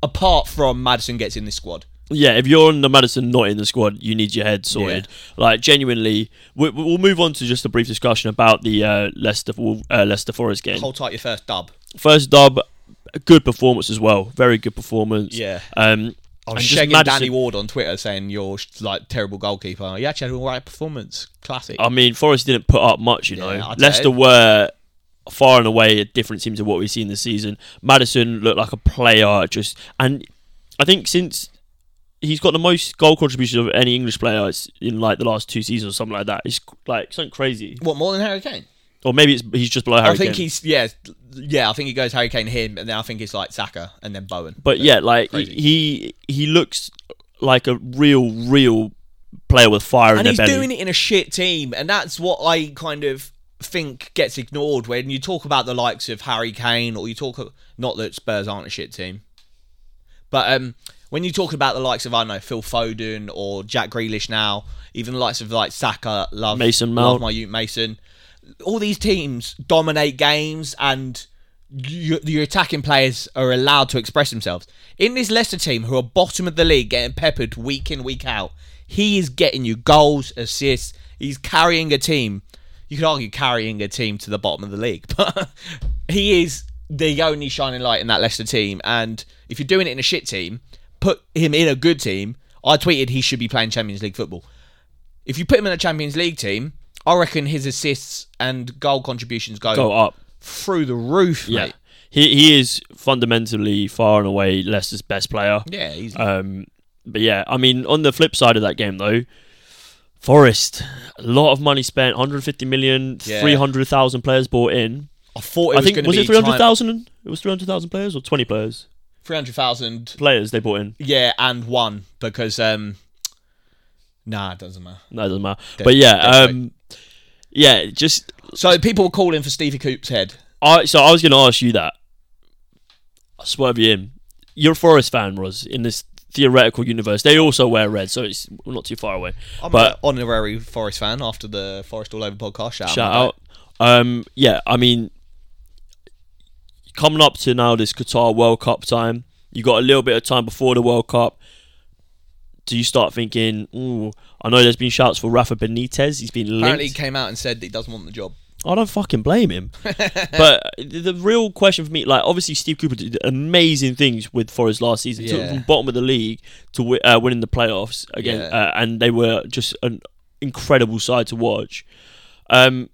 apart from Maddison gets in this squad. Yeah, if you're on the Maddison not in the squad, you need your head sorted. Like genuinely, we, we'll move on to just a brief discussion about the uh, Leicester uh, Leicester Forest game. Hold tight your first dub. First dub, good performance as well. Very good performance. Yeah. Um, I was shagging Maddison- Danny Ward on Twitter saying you're like terrible goalkeeper. You actually had an alright performance. Classic. I mean, Forest didn't put up much, you Yeah, know. Say- Leicester were far and away a different team to what we've seen this season. Maddison looked like a player, just and I think since he's got the most goal contributions of any English player in like the last two seasons or something like that. It's like something crazy, what more than Harry Kane? or maybe it's he's just below Harry I think Kane. he's yeah, yeah. I think he goes Harry Kane, him, and then I think it's like Saka and then Bowen. But yeah, like crazy. he he looks like a real real player with fire in and their he's belly. doing it in a shit team, and that's what I kind of think gets ignored when you talk about the likes of Harry Kane, or you talk not that Spurs aren't a shit team, but um, when you talk about the likes of I don't know Phil Foden or Jack Grealish now, even the likes of like Saka, love Mason love my Ute Mason, all these teams dominate games and. You, your attacking players are allowed to express themselves. In this Leicester team, who are bottom of the league, getting peppered week in, week out, he is getting you goals, assists. He's carrying a team. You could argue carrying a team to the bottom of the league, but he is the only shining light in that Leicester team. And if you're doing it in a shit team, put him in a good team. I tweeted he should be playing Champions League football. If you put him in a Champions League team, I reckon his assists and goal contributions go, Go up. through the roof, Yeah. mate. He he is fundamentally far and away Leicester's best player. Yeah, he's Um, but yeah, I mean, on the flip side of that game though, Forest, a lot of money spent, 150 million, Yeah. 300,000 players bought in. I thought it I was think to was it 300,000? It was 300,000 players or 20 players? Three hundred thousand. Players they bought in. Yeah, and one because um, nah, it doesn't matter. No, it doesn't matter. but yeah, um, yeah, just So people were calling for Stevie Coop's head. I so I was going to ask you that. I swerve you in. You're a Forest fan, Roz, in this theoretical universe. They also wear red, so it's we're not too far away. I'm But- an honorary Forest fan after the Forest All Over podcast. Shout, Shout out. out. Um, yeah, I mean, coming up to now this Qatar World Cup time, you got a little bit of time before the World Cup. Do you start thinking? Ooh, I know there's been shouts for Rafa Benitez. He's been linked. Apparently, he came out and said that he doesn't want the job. I don't fucking blame him. but the the real question for me, like, obviously Steve Cooper did amazing things with Forest last season. Took them Yeah. from bottom of the league to uh, winning the playoffs again, Yeah. uh, and they were just an incredible side to watch. Um,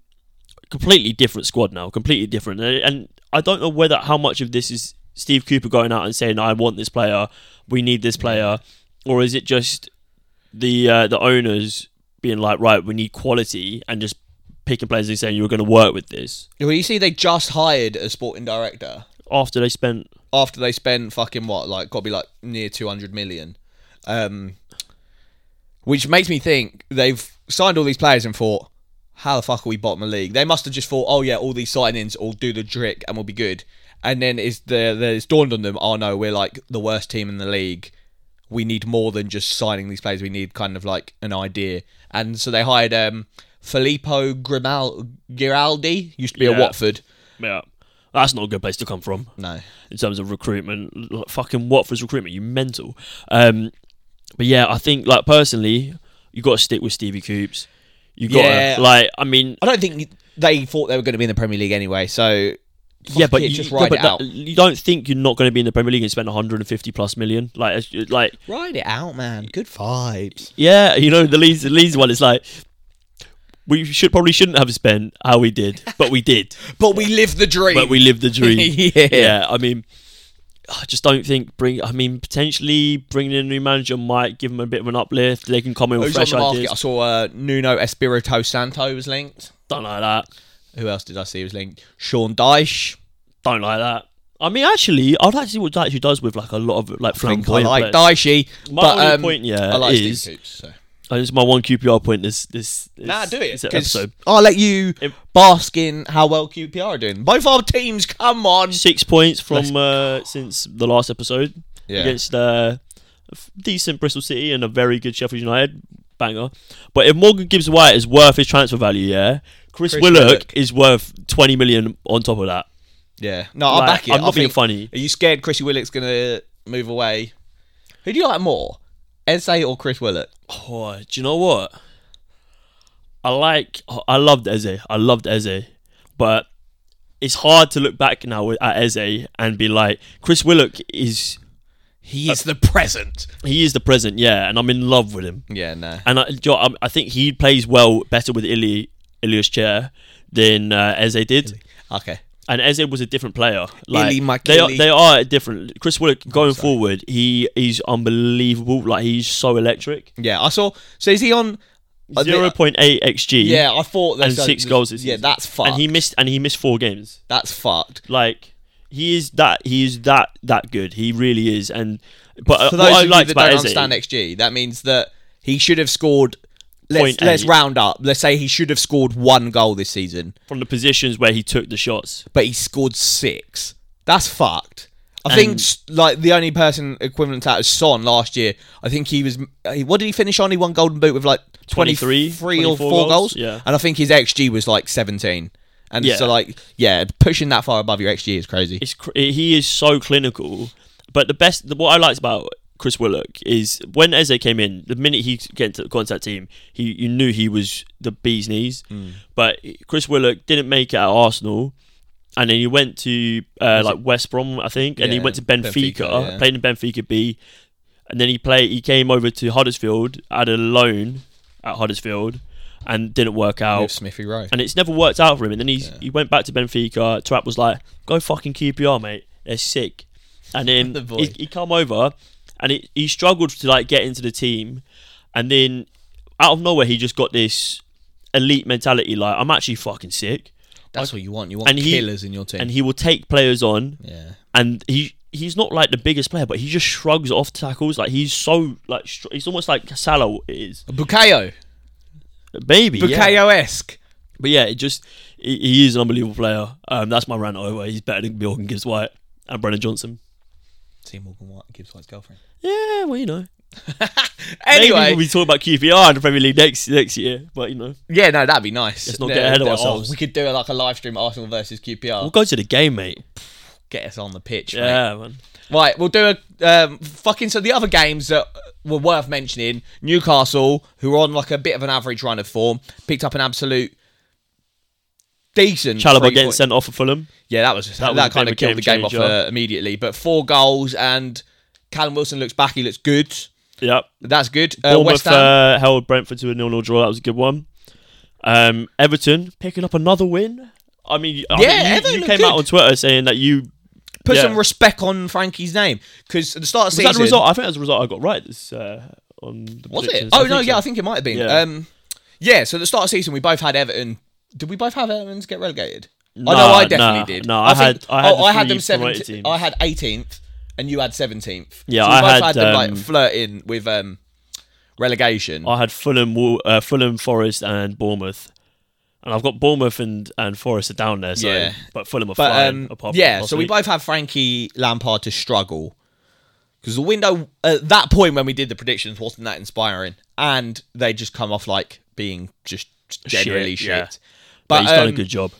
completely different squad now, completely different, and, and I don't know whether how much of this is Steve Cooper going out and saying, "I want this player, we need this player," or is it just the uh, the owners being like, "Right, we need quality," and just picking players and saying, "You're going to work with this." Well, you see, they just hired a sporting director After they spent, after they spent fucking what, like, got to be like near 200 million. Um, which makes me think they've signed all these players and thought, how the fuck are we bottom of the league? They must have just thought, oh yeah, all these signings will do the trick and we'll be good. And then it's the, it's dawned on them, oh no, we're like the worst team in the league. We need more than just signing these players. We need kind of like an idea. And so they hired um, Filippo Grimal- Giraldi, used to be Yeah. at Watford. yeah, that's not a good place to come from. No. in terms of recruitment. Like, fucking Watford's recruitment, you mental. Um, but yeah, I think like personally, you got to stick with Stevie Coops. You got Yeah. like, I mean, I don't think they thought they were going to be in the Premier League anyway. So yeah, but it, you, just no, ride but it out. that- you don't think you're not going to be in the Premier League and spend 150 plus million? Like, like Ride it out, man. Good vibes. yeah, you know the Leeds, the Leeds one is like. We should probably shouldn't have spent how we did, but we did. But we live the dream. but we lived the dream. yeah. yeah, I mean, I just don't think bring. I mean, potentially bringing in a new manager might give them a bit of an uplift. They can come in with Who's on fresh the market? ideas. I saw uh, Nuno Espirito Santo was linked. Don't like that. Who else did I see was linked? Sean Dyche. Don't like that. I mean, actually, I'd like to see what Dyche does with like a lot of like I think I flamboyant like players. Dyche. My but only um, point, yeah, I like is Steve Coops. So. And it's my one QPR point. This this, this Nah, do it. this 'cause episode. I'll let you If- bask in how well QPR are doing. Both our teams, come on. Six points from uh, since the last episode Yeah. against uh, a f- decent Bristol City and a very good Sheffield United banger. But if Morgan Gibbs White is worth his transfer value, yeah, Chris, Chris Willock, Willock. is worth twenty million on top of that. Yeah. No, I'll Like, back it. I'm I not being think- funny. Are you scared Chrissy Willock's going to move away? Who do you like more? Eze or Chris Willock? Oh, do you know what? I like. I loved Eze. I loved Eze, but it's hard to look back now at Eze and be like, Chris Willock is He is the present. he is the present, yeah, and I'm in love with him. Yeah, no. And I, you know, I- I think he plays well better with Ili, Ilias Chair than uh, Eze did. Okay. And Eze was a different player. Like they are, they are different. Chris Willock going forward, he is unbelievable. Like he's so electric. Yeah, I saw. So is he on? Zero point eight xg. Yeah, I thought and six there's- goals. This Yeah, season. that's fucked. And he missed and he missed four games. that's fucked. Like he is that he is that that good. He really is. And but uh, For what those I you liked that don't understand XG, that means that he should have scored. Let's, let's round up. Let's say he should have scored one goal this season, from the positions where he took the shots. but he scored six. That's fucked. I And- think s- like the only person equivalent to that is Son last year. I think he was. he- What did he finish on? He won Golden Boot with like 23, 23 or 24 four goals? goals. Yeah. and I think his XG was like 17. And Yeah. so like yeah, pushing that far above your XG is crazy. It's cr- he is so clinical. But the best, the, what I liked about Chris Willock is when Eze came in, the minute he get into, the contact team, he you knew he was the bee's knees. Mm. But Chris Willock didn't make it at Arsenal, and then he went to uh, like West Brom, I think, and he went to Benfica, Benfica, yeah. played in Benfica B, and then he played. He came over to Huddersfield, had a loan at Huddersfield, and didn't work out. Smithy Rowe. And it's never worked out for him. And then he's, Yeah. he went back to Benfica. Trap was like, "Go fucking QPR, mate. They're sick." And then boy. he, he come over, and he, he struggled to like get into the team. And then out of nowhere, he just got this elite mentality. Like, I'm actually fucking sick. That's what you want. You want And he- killers in your team. And he will take players on, yeah. and he. He's not like the biggest player, but he just shrugs off tackles. Like he's so like str- he's almost like Salah is, Bukayo. baby. Bukayo esque. But yeah, it just he, he is an unbelievable player. Um, that's my rant over. He's better than Morgan Gibbs White and Brennan Johnson. See Morgan White, Gibbs White's girlfriend. Yeah, well, you know. Maybe Anyway, we'll be talking about QPR in the Premier League next next year. But you know, yeah, no, that'd be nice. Let's not get ahead of oh, ourselves. we could do like a live stream Arsenal versus QPR. we'll go to the game, mate. Get us on the pitch, mate. Yeah, man. Right, we'll do a um, fucking. So the other games that were worth mentioning: Newcastle, who are on like a bit of an average run of form, picked up an absolute decent. Chalobah getting point- sent off for Fulham. Yeah, that was that, was kind of killed the game off uh, immediately. But four goals and Callum Wilson looks back. He looks good. Yep. That's good. Uh, West Ham. uh, held Brentford to a 0 0 draw. That was a good one. Um, Everton picking up another win I mean, I Yeah, mean, you- Everton you, came good. out on Twitter saying that you Put Yeah. some respect on Frankie's name because at the start of was the that season. the result. I think that was the result I got right. This uh, on the Was it? Oh I no, think yeah, so. I think it might have been. Yeah. Um, yeah. So at the start of the season, we both had Everton. Did we both have Everton get relegated? No, I know I definitely nah, did. No, I, think- had I had oh, the I had them 17th. I had 18th, and you had 17th. Yeah, so I both had, had, them like um, flirting with um, relegation. I had Fulham, uh, Fulham, Forest, and Bournemouth. And I've got Bournemouth and, and Forest are down there, so Yeah. but Fulham are But flying. um, yeah, so we both have Frankie Lampard to struggle because the window at that point when we did the predictions wasn't that inspiring, and they just come off like being just generally shit. yeah. But, But he's done a um, good job.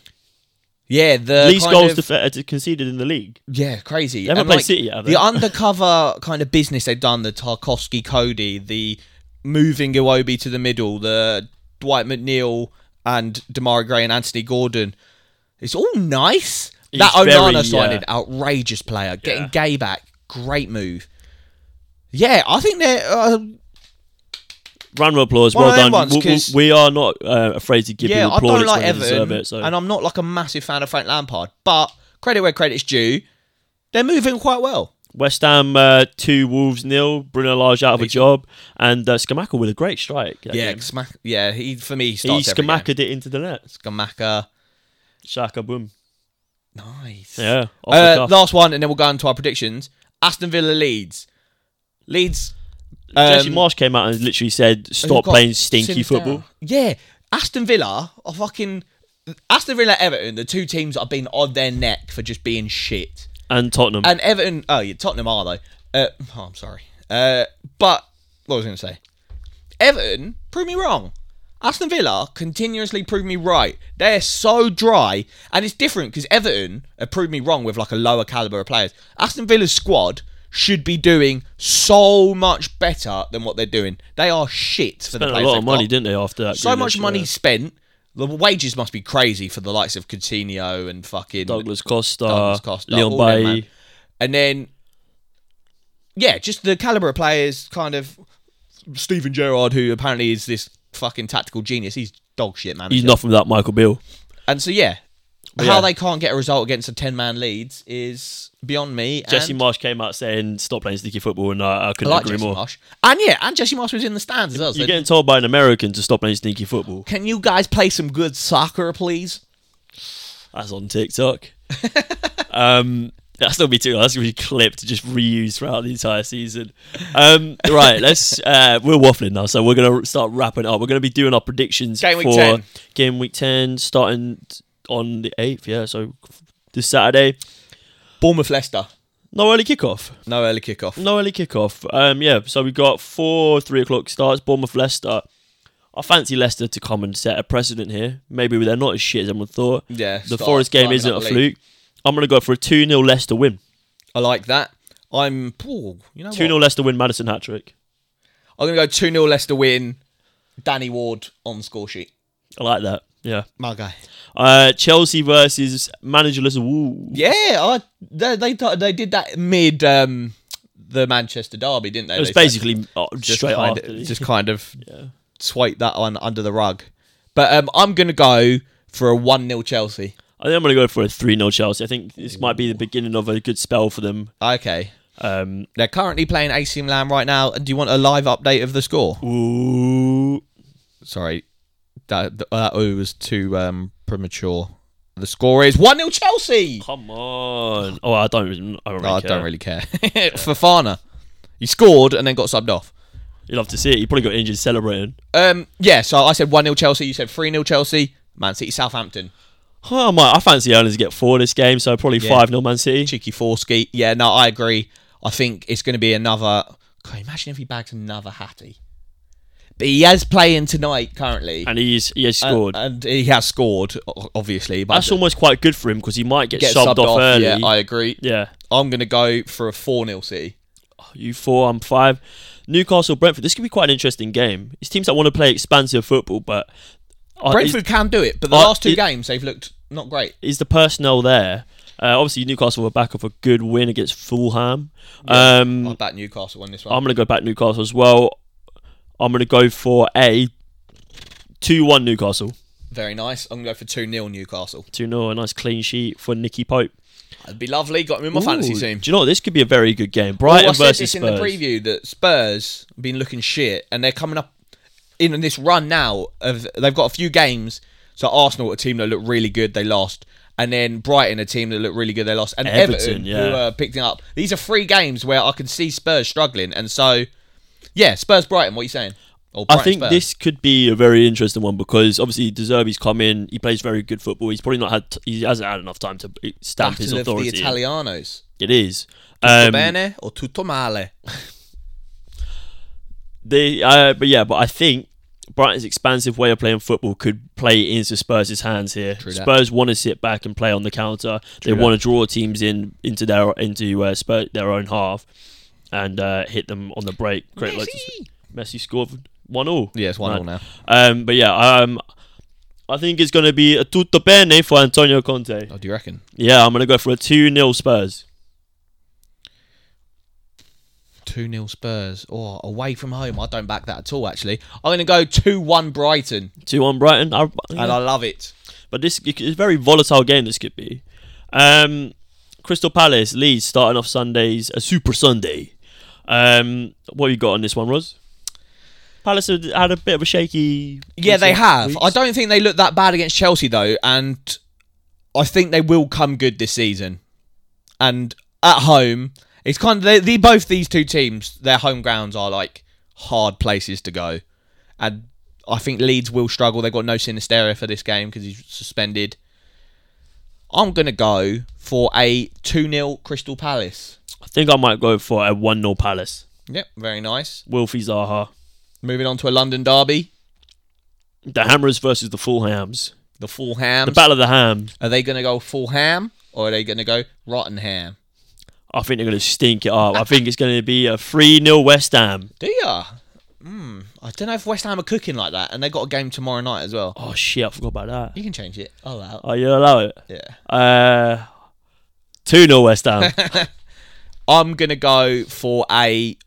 Yeah, the Least goals of- def- uh, conceded in the league. Yeah, crazy. They haven't And, played like, City yet? The undercover kind of business they've done, the Tarkowski Coady, the moving Iwobi to the middle, the Dwight McNeil and Demarai Gray and Anthony Gordon. It's all nice. He's that very, Onana yeah. signing, outrageous player. Getting Yeah. Gueye back, great move. Yeah, I think they're. Uh, Round of applause. One well done. ones, We- we, are not uh, afraid to give yeah, you I applause don't like Everton, it. So. and I'm not like a massive fan of Frank Lampard, but credit where credit's due. They're moving quite well. West Ham uh, two, Wolves nil. Bruno Lage out of a job, and uh, Scamacca with a great strike. Yeah, game. Yeah, he for me he he starts every game. Skamakaed it into the net. Scamacca. Shaka boom. Nice. Yeah. Uh, last one, and then we'll go into our predictions. Aston Villa Leeds. Leeds. Jesse um, Marsh came out and literally said, "Stop got playing stinky football." Yeah, Aston Villa are fucking. Aston Villa, Everton, the two teams that have been on their neck for just being shit. And Tottenham. And Everton, oh yeah, Tottenham are though. Uh, oh, I'm sorry. Uh, but what was I going to say? Everton prove me wrong. Aston Villa continuously proved me right. They're so dry, and it's different because Everton have proved me wrong with like a lower caliber of players. Aston Villa's squad should be doing so much better than what they're doing. They are shit for the Spent a lot of money, got. didn't they? After that, So much money uh, spent. The wages must be crazy for the likes of Coutinho and fucking Douglas Costa, Douglas Costa, Leon them, And then, yeah, just the caliber of players, kind of Steven Gerrard, who apparently is this fucking tactical genius. He's dog shit, man. He's nothing without Michael Beale. And so, yeah, But how yeah. they can't get a result against a 10 man Leeds is beyond me. Jesse and Marsh came out saying, "Stop playing sneaky football," and I I couldn't like agree Jesse more. Marsh. And yeah, and Jesse Marsh was in the stands as well. So You're getting told by an American to stop playing sneaky football. can you guys play some good soccer, please? That's on TikTok. um, that's not be too. That's gonna be clipped to just reuse throughout the entire season. Um, right, let's. Uh, we're waffling now, so we're gonna start wrapping up. We're gonna be doing our predictions Game week for 10. game week ten, starting on the eighth. Yeah, so this Saturday. Bournemouth Leicester. No early kickoff. No early kickoff. No early kickoff. Um, yeah, so we've got four three o'clock starts. Bournemouth Leicester. I fancy Leicester to come and set a precedent here. Maybe they're not as shit as everyone thought. Yeah. The Forest game isn't a league. fluke. I'm going to go for a 2 0 Leicester win. I like that. I'm. Ooh, you know 2 what? 0 Leicester win, Maddison hat trick. I'm gonna go two 0 Leicester win. Danny Ward on the score sheet. I like that. Yeah. My guy. Uh, Chelsea versus managerless Wolves. Yeah, I, they, they they did that mid um, the Manchester derby, didn't they? It was basically uh, just straight kind after. of, just kind of yeah. swipe that one under the rug. But um, I'm gonna go for a one 0 Chelsea. I think I'm going to go for a 3 0 Chelsea. I think this might be the beginning of a good spell for them. Okay, Um, they're currently playing AC Milan right now. Do you want a live update of the score? ooh. Sorry, that that was too um, premature. The score is one 0 Chelsea. Come on. Oh, I don't, I don't really Oh, I care. don't really care. Fofana, he scored and then got subbed off. You'd love to see it. You probably got injured celebrating. Um, yeah, so I said 1 0 Chelsea, you said 3 0 Chelsea, Man City, Southampton. Oh, my! I fancy to get four this game, so probably Yeah. 5 0 Man City. Cheeky four ski. Yeah, no, I agree. I think it's going to be another. God, imagine if he bags another Hattie. But he is playing tonight currently. And he's he has scored. And, he has scored, obviously. But That's almost quite good for him because he might get, get subbed, off, early. Yeah, I agree. yeah. I'm going to go for a 4 0 City. You four, I'm five. Newcastle, Brentford. This could be quite an interesting game. It's teams that want to play expansive football, but uh, Brentford can do it, but the uh, last two it- games, they've looked not great. is, the personnel there? Uh, obviously, Newcastle were back off a good win against Fulham. Yeah, um, I bet Newcastle won this one. I'm going to go back Newcastle as well. I'm going to go for a 2 1 Newcastle. Very nice. I'm going to go for 2 0 Newcastle. 2 0, a nice clean sheet for Nicky Pope. That'd be lovely. Got him in my fantasy team. Do you know what? This could be a very good game. Brighton Well, I said versus this Spurs. in the preview that Spurs have been looking shit, and they're coming up in this run now. Of they've got a few games. So Arsenal, a team that looked really good, they lost, and then Brighton, a team that looked really good, they lost, and Everton, Everton, yeah. who are picking up. These are three games where I can see Spurs struggling, and so yeah, Spurs Brighton. What are you saying? I think Spurs. this could be a very interesting one because obviously De Zerbi's come in. He plays very good football. He's probably not had. He hasn't had enough time to stamp his Battle of the authority. in. Italianos. It is. Tutto Um, bene or tutto male? they, uh, but yeah, but I think Brighton's expansive way of playing football could play into Spurs' hands here. True that. Spurs want to sit back and play on the counter. True they that. want to draw teams in into their into uh, Spurs, their own half and uh, hit them on the break. Great, like Messi. Messi scored one all. Yeah, it's one all now. Um, but yeah, um, I think it's going to be a tutto bene for Antonio Conte. Oh, do you reckon? Yeah, I'm going to go for a 2 0 Spurs. 2 0 Spurs. Oh, away from home. I don't back that at all, actually. I'm going to go 2 1 Brighton. 2 1 Brighton. I, And I love it. but this is a very volatile game, this could be. Um, Crystal Palace, Leeds starting off Sundays, a Super Sunday. Um, what you got on this one, Roz? Palace had had a bit of a shaky. Yeah, they have. weeks. I don't think they look that bad against Chelsea, though. And I think they will come good this season. And at home, it's kind of. They, the, both these two teams, their home grounds are like hard places to go. And I think Leeds will struggle. They've got no Sinisterra for this game because he's suspended. I'm going to go for a 2 0 Crystal Palace. I think I might go for a 1 0 Palace. Yep, very nice. Wilfie Zaha. Moving on to a London derby. The Hammers versus the Fulhams. The full The. Battle of the Hams. Are they going to go full ham or are they going to go rotten ham? I think they're going to stink it up. I think it's going to be a 3 0 West Ham. Do ya? Hmm. I don't know if West Ham are cooking like that, and they got a game tomorrow night as well. Oh, shit, I forgot about that. You can change it. I'll allow. Oh, you allow it? Yeah. Uh, 2 0 West Ham. I'm gonna go for a.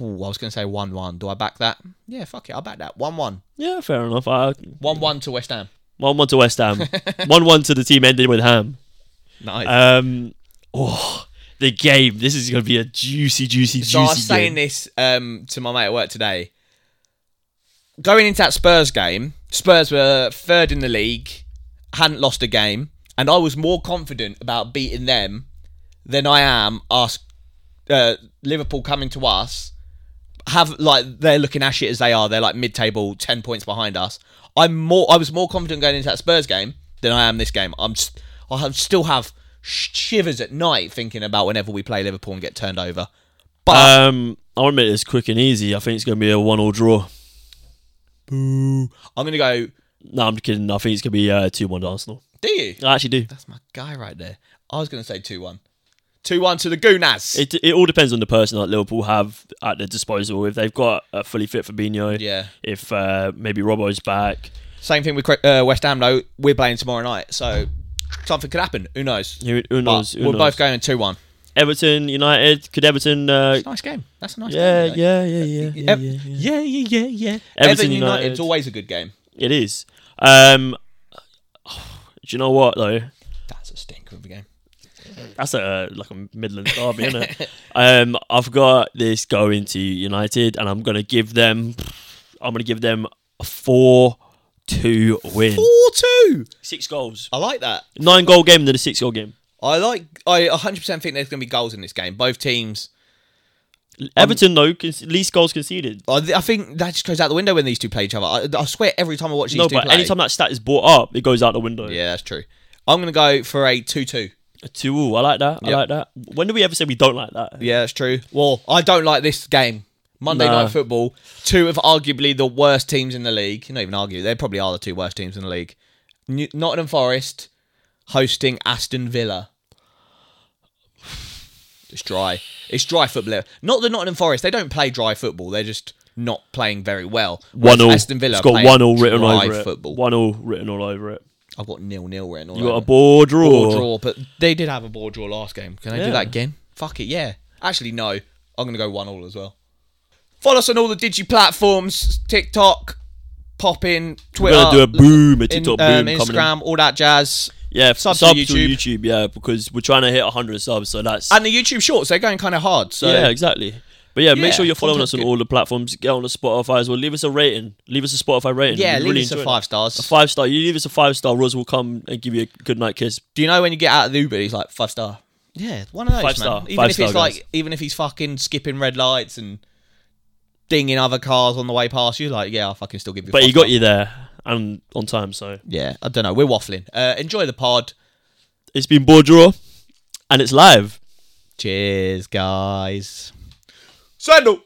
Ooh, I was gonna say one-one. Do I back that? Yeah, fuck it. I'll back that. One-one. yeah, fair enough. I, One-one to West Ham. 1 1 to West Ham. 1 1 to the team ending with Ham. Nice. Um, oh, the game. This is going to be a juicy, juicy, juicy so I was saying game. this um, to my mate at work today. Going into that Spurs game, Spurs were third in the league, hadn't lost a game, and I was more confident about beating them than I am ask uh, Liverpool coming to us. Have like they're looking as shit as they are. They're like mid-table, ten points behind us. I'm more. I was more confident going into that Spurs game than I am this game. I'm. St- I have, still have shivers at night thinking about whenever we play Liverpool and get turned over. But Um, I'll admit it's quick and easy. I think it's going to be a 1 0 draw. I'm gonna go. No, I'm kidding. I think it's going to be uh, 2 1 to Arsenal. Do you? I actually do. That's my guy right there. I was gonna say two one. Two one to the Gunas. It, it all depends on the person that Liverpool have at their disposal. If they've got a fully fit Fabinho, yeah. if uh, maybe Robbo's back, Same thing with uh, West Ham though. We're playing tomorrow night, so something could happen. Who knows? who, who knows? Who we're knows? both going two one. Everton, United. Could Everton? Uh, It's a nice game. That's a nice yeah, game. yeah, yeah, yeah, yeah, yeah, yeah. yeah, yeah, yeah, yeah. Everton Everton United. United's always a good game. It is. Um, do you know what though? That's a stinker of a game. That's a like a Midlands derby, isn't it? Um, I've got this going to United, and I'm gonna give them. I'm gonna give them a four-two win. Four two. Six goals. I like that. Nine goal game, than a six goal game. I like. I 100 percent think there's going to be goals in this game. Both teams. Everton though, con- least goals conceded. I, I think that just goes out the window when these two play each other. I, I swear every time I watch these No, two but play. anytime that stat is brought up, it goes out the window. Yeah, that's true. I'm going to go for a two-two. A two. Ooh, I like that. I Yep. like that. When do we ever say we don't like that? Yeah, that's true. Well, I don't like this game. Monday. Night Football. Two of arguably the worst teams in the league. You not even argue. They probably are the two worst teams in the league. New- Nottingham Forest hosting Aston Villa. It's dry. It's dry football. Not the Nottingham Forest. They don't play dry football. They're just not playing very well. One all. Aston Villa It's got play one all written dry over it. football. One all written all over it. I've got nil nil written all You got a ball draw. Ball draw, but they did have a ball draw last game. Can I do Yeah. that again? Fuck it, yeah. Actually, no. I'm gonna go one all as well. Follow us on all the digi platforms: TikTok, popping. Twitter. We're Twitter, gonna do a boom, a in, TikTok um, boom, coming in. Instagram, all that jazz. Yeah, Sub sub, to to YouTube. YouTube. Yeah, because we're trying to hit 100 subs, so that's And the YouTube shorts, they're going kind of hard. So yeah, exactly. But yeah, Yeah, make sure you're following us on all the platforms. Get on the Spotify as well. Leave us a rating. Leave us a Spotify rating. yeah, We leave really us a enjoy five stars. A five star. You leave us a five star. Roz will come and give you a good night kiss. Do you know when you get out of the Uber, he's like five star. Yeah, one of those, Five man. star. Even Five if it's star, like, guys. even if he's fucking skipping red lights and dinging other cars on the way past you, like, yeah, I'll fucking still give you. But five he got star. you there and on time. So Yeah, I don't know. We're waffling. Uh, enjoy the pod. it's been draw, and it's live. Cheers, guys. Shadow.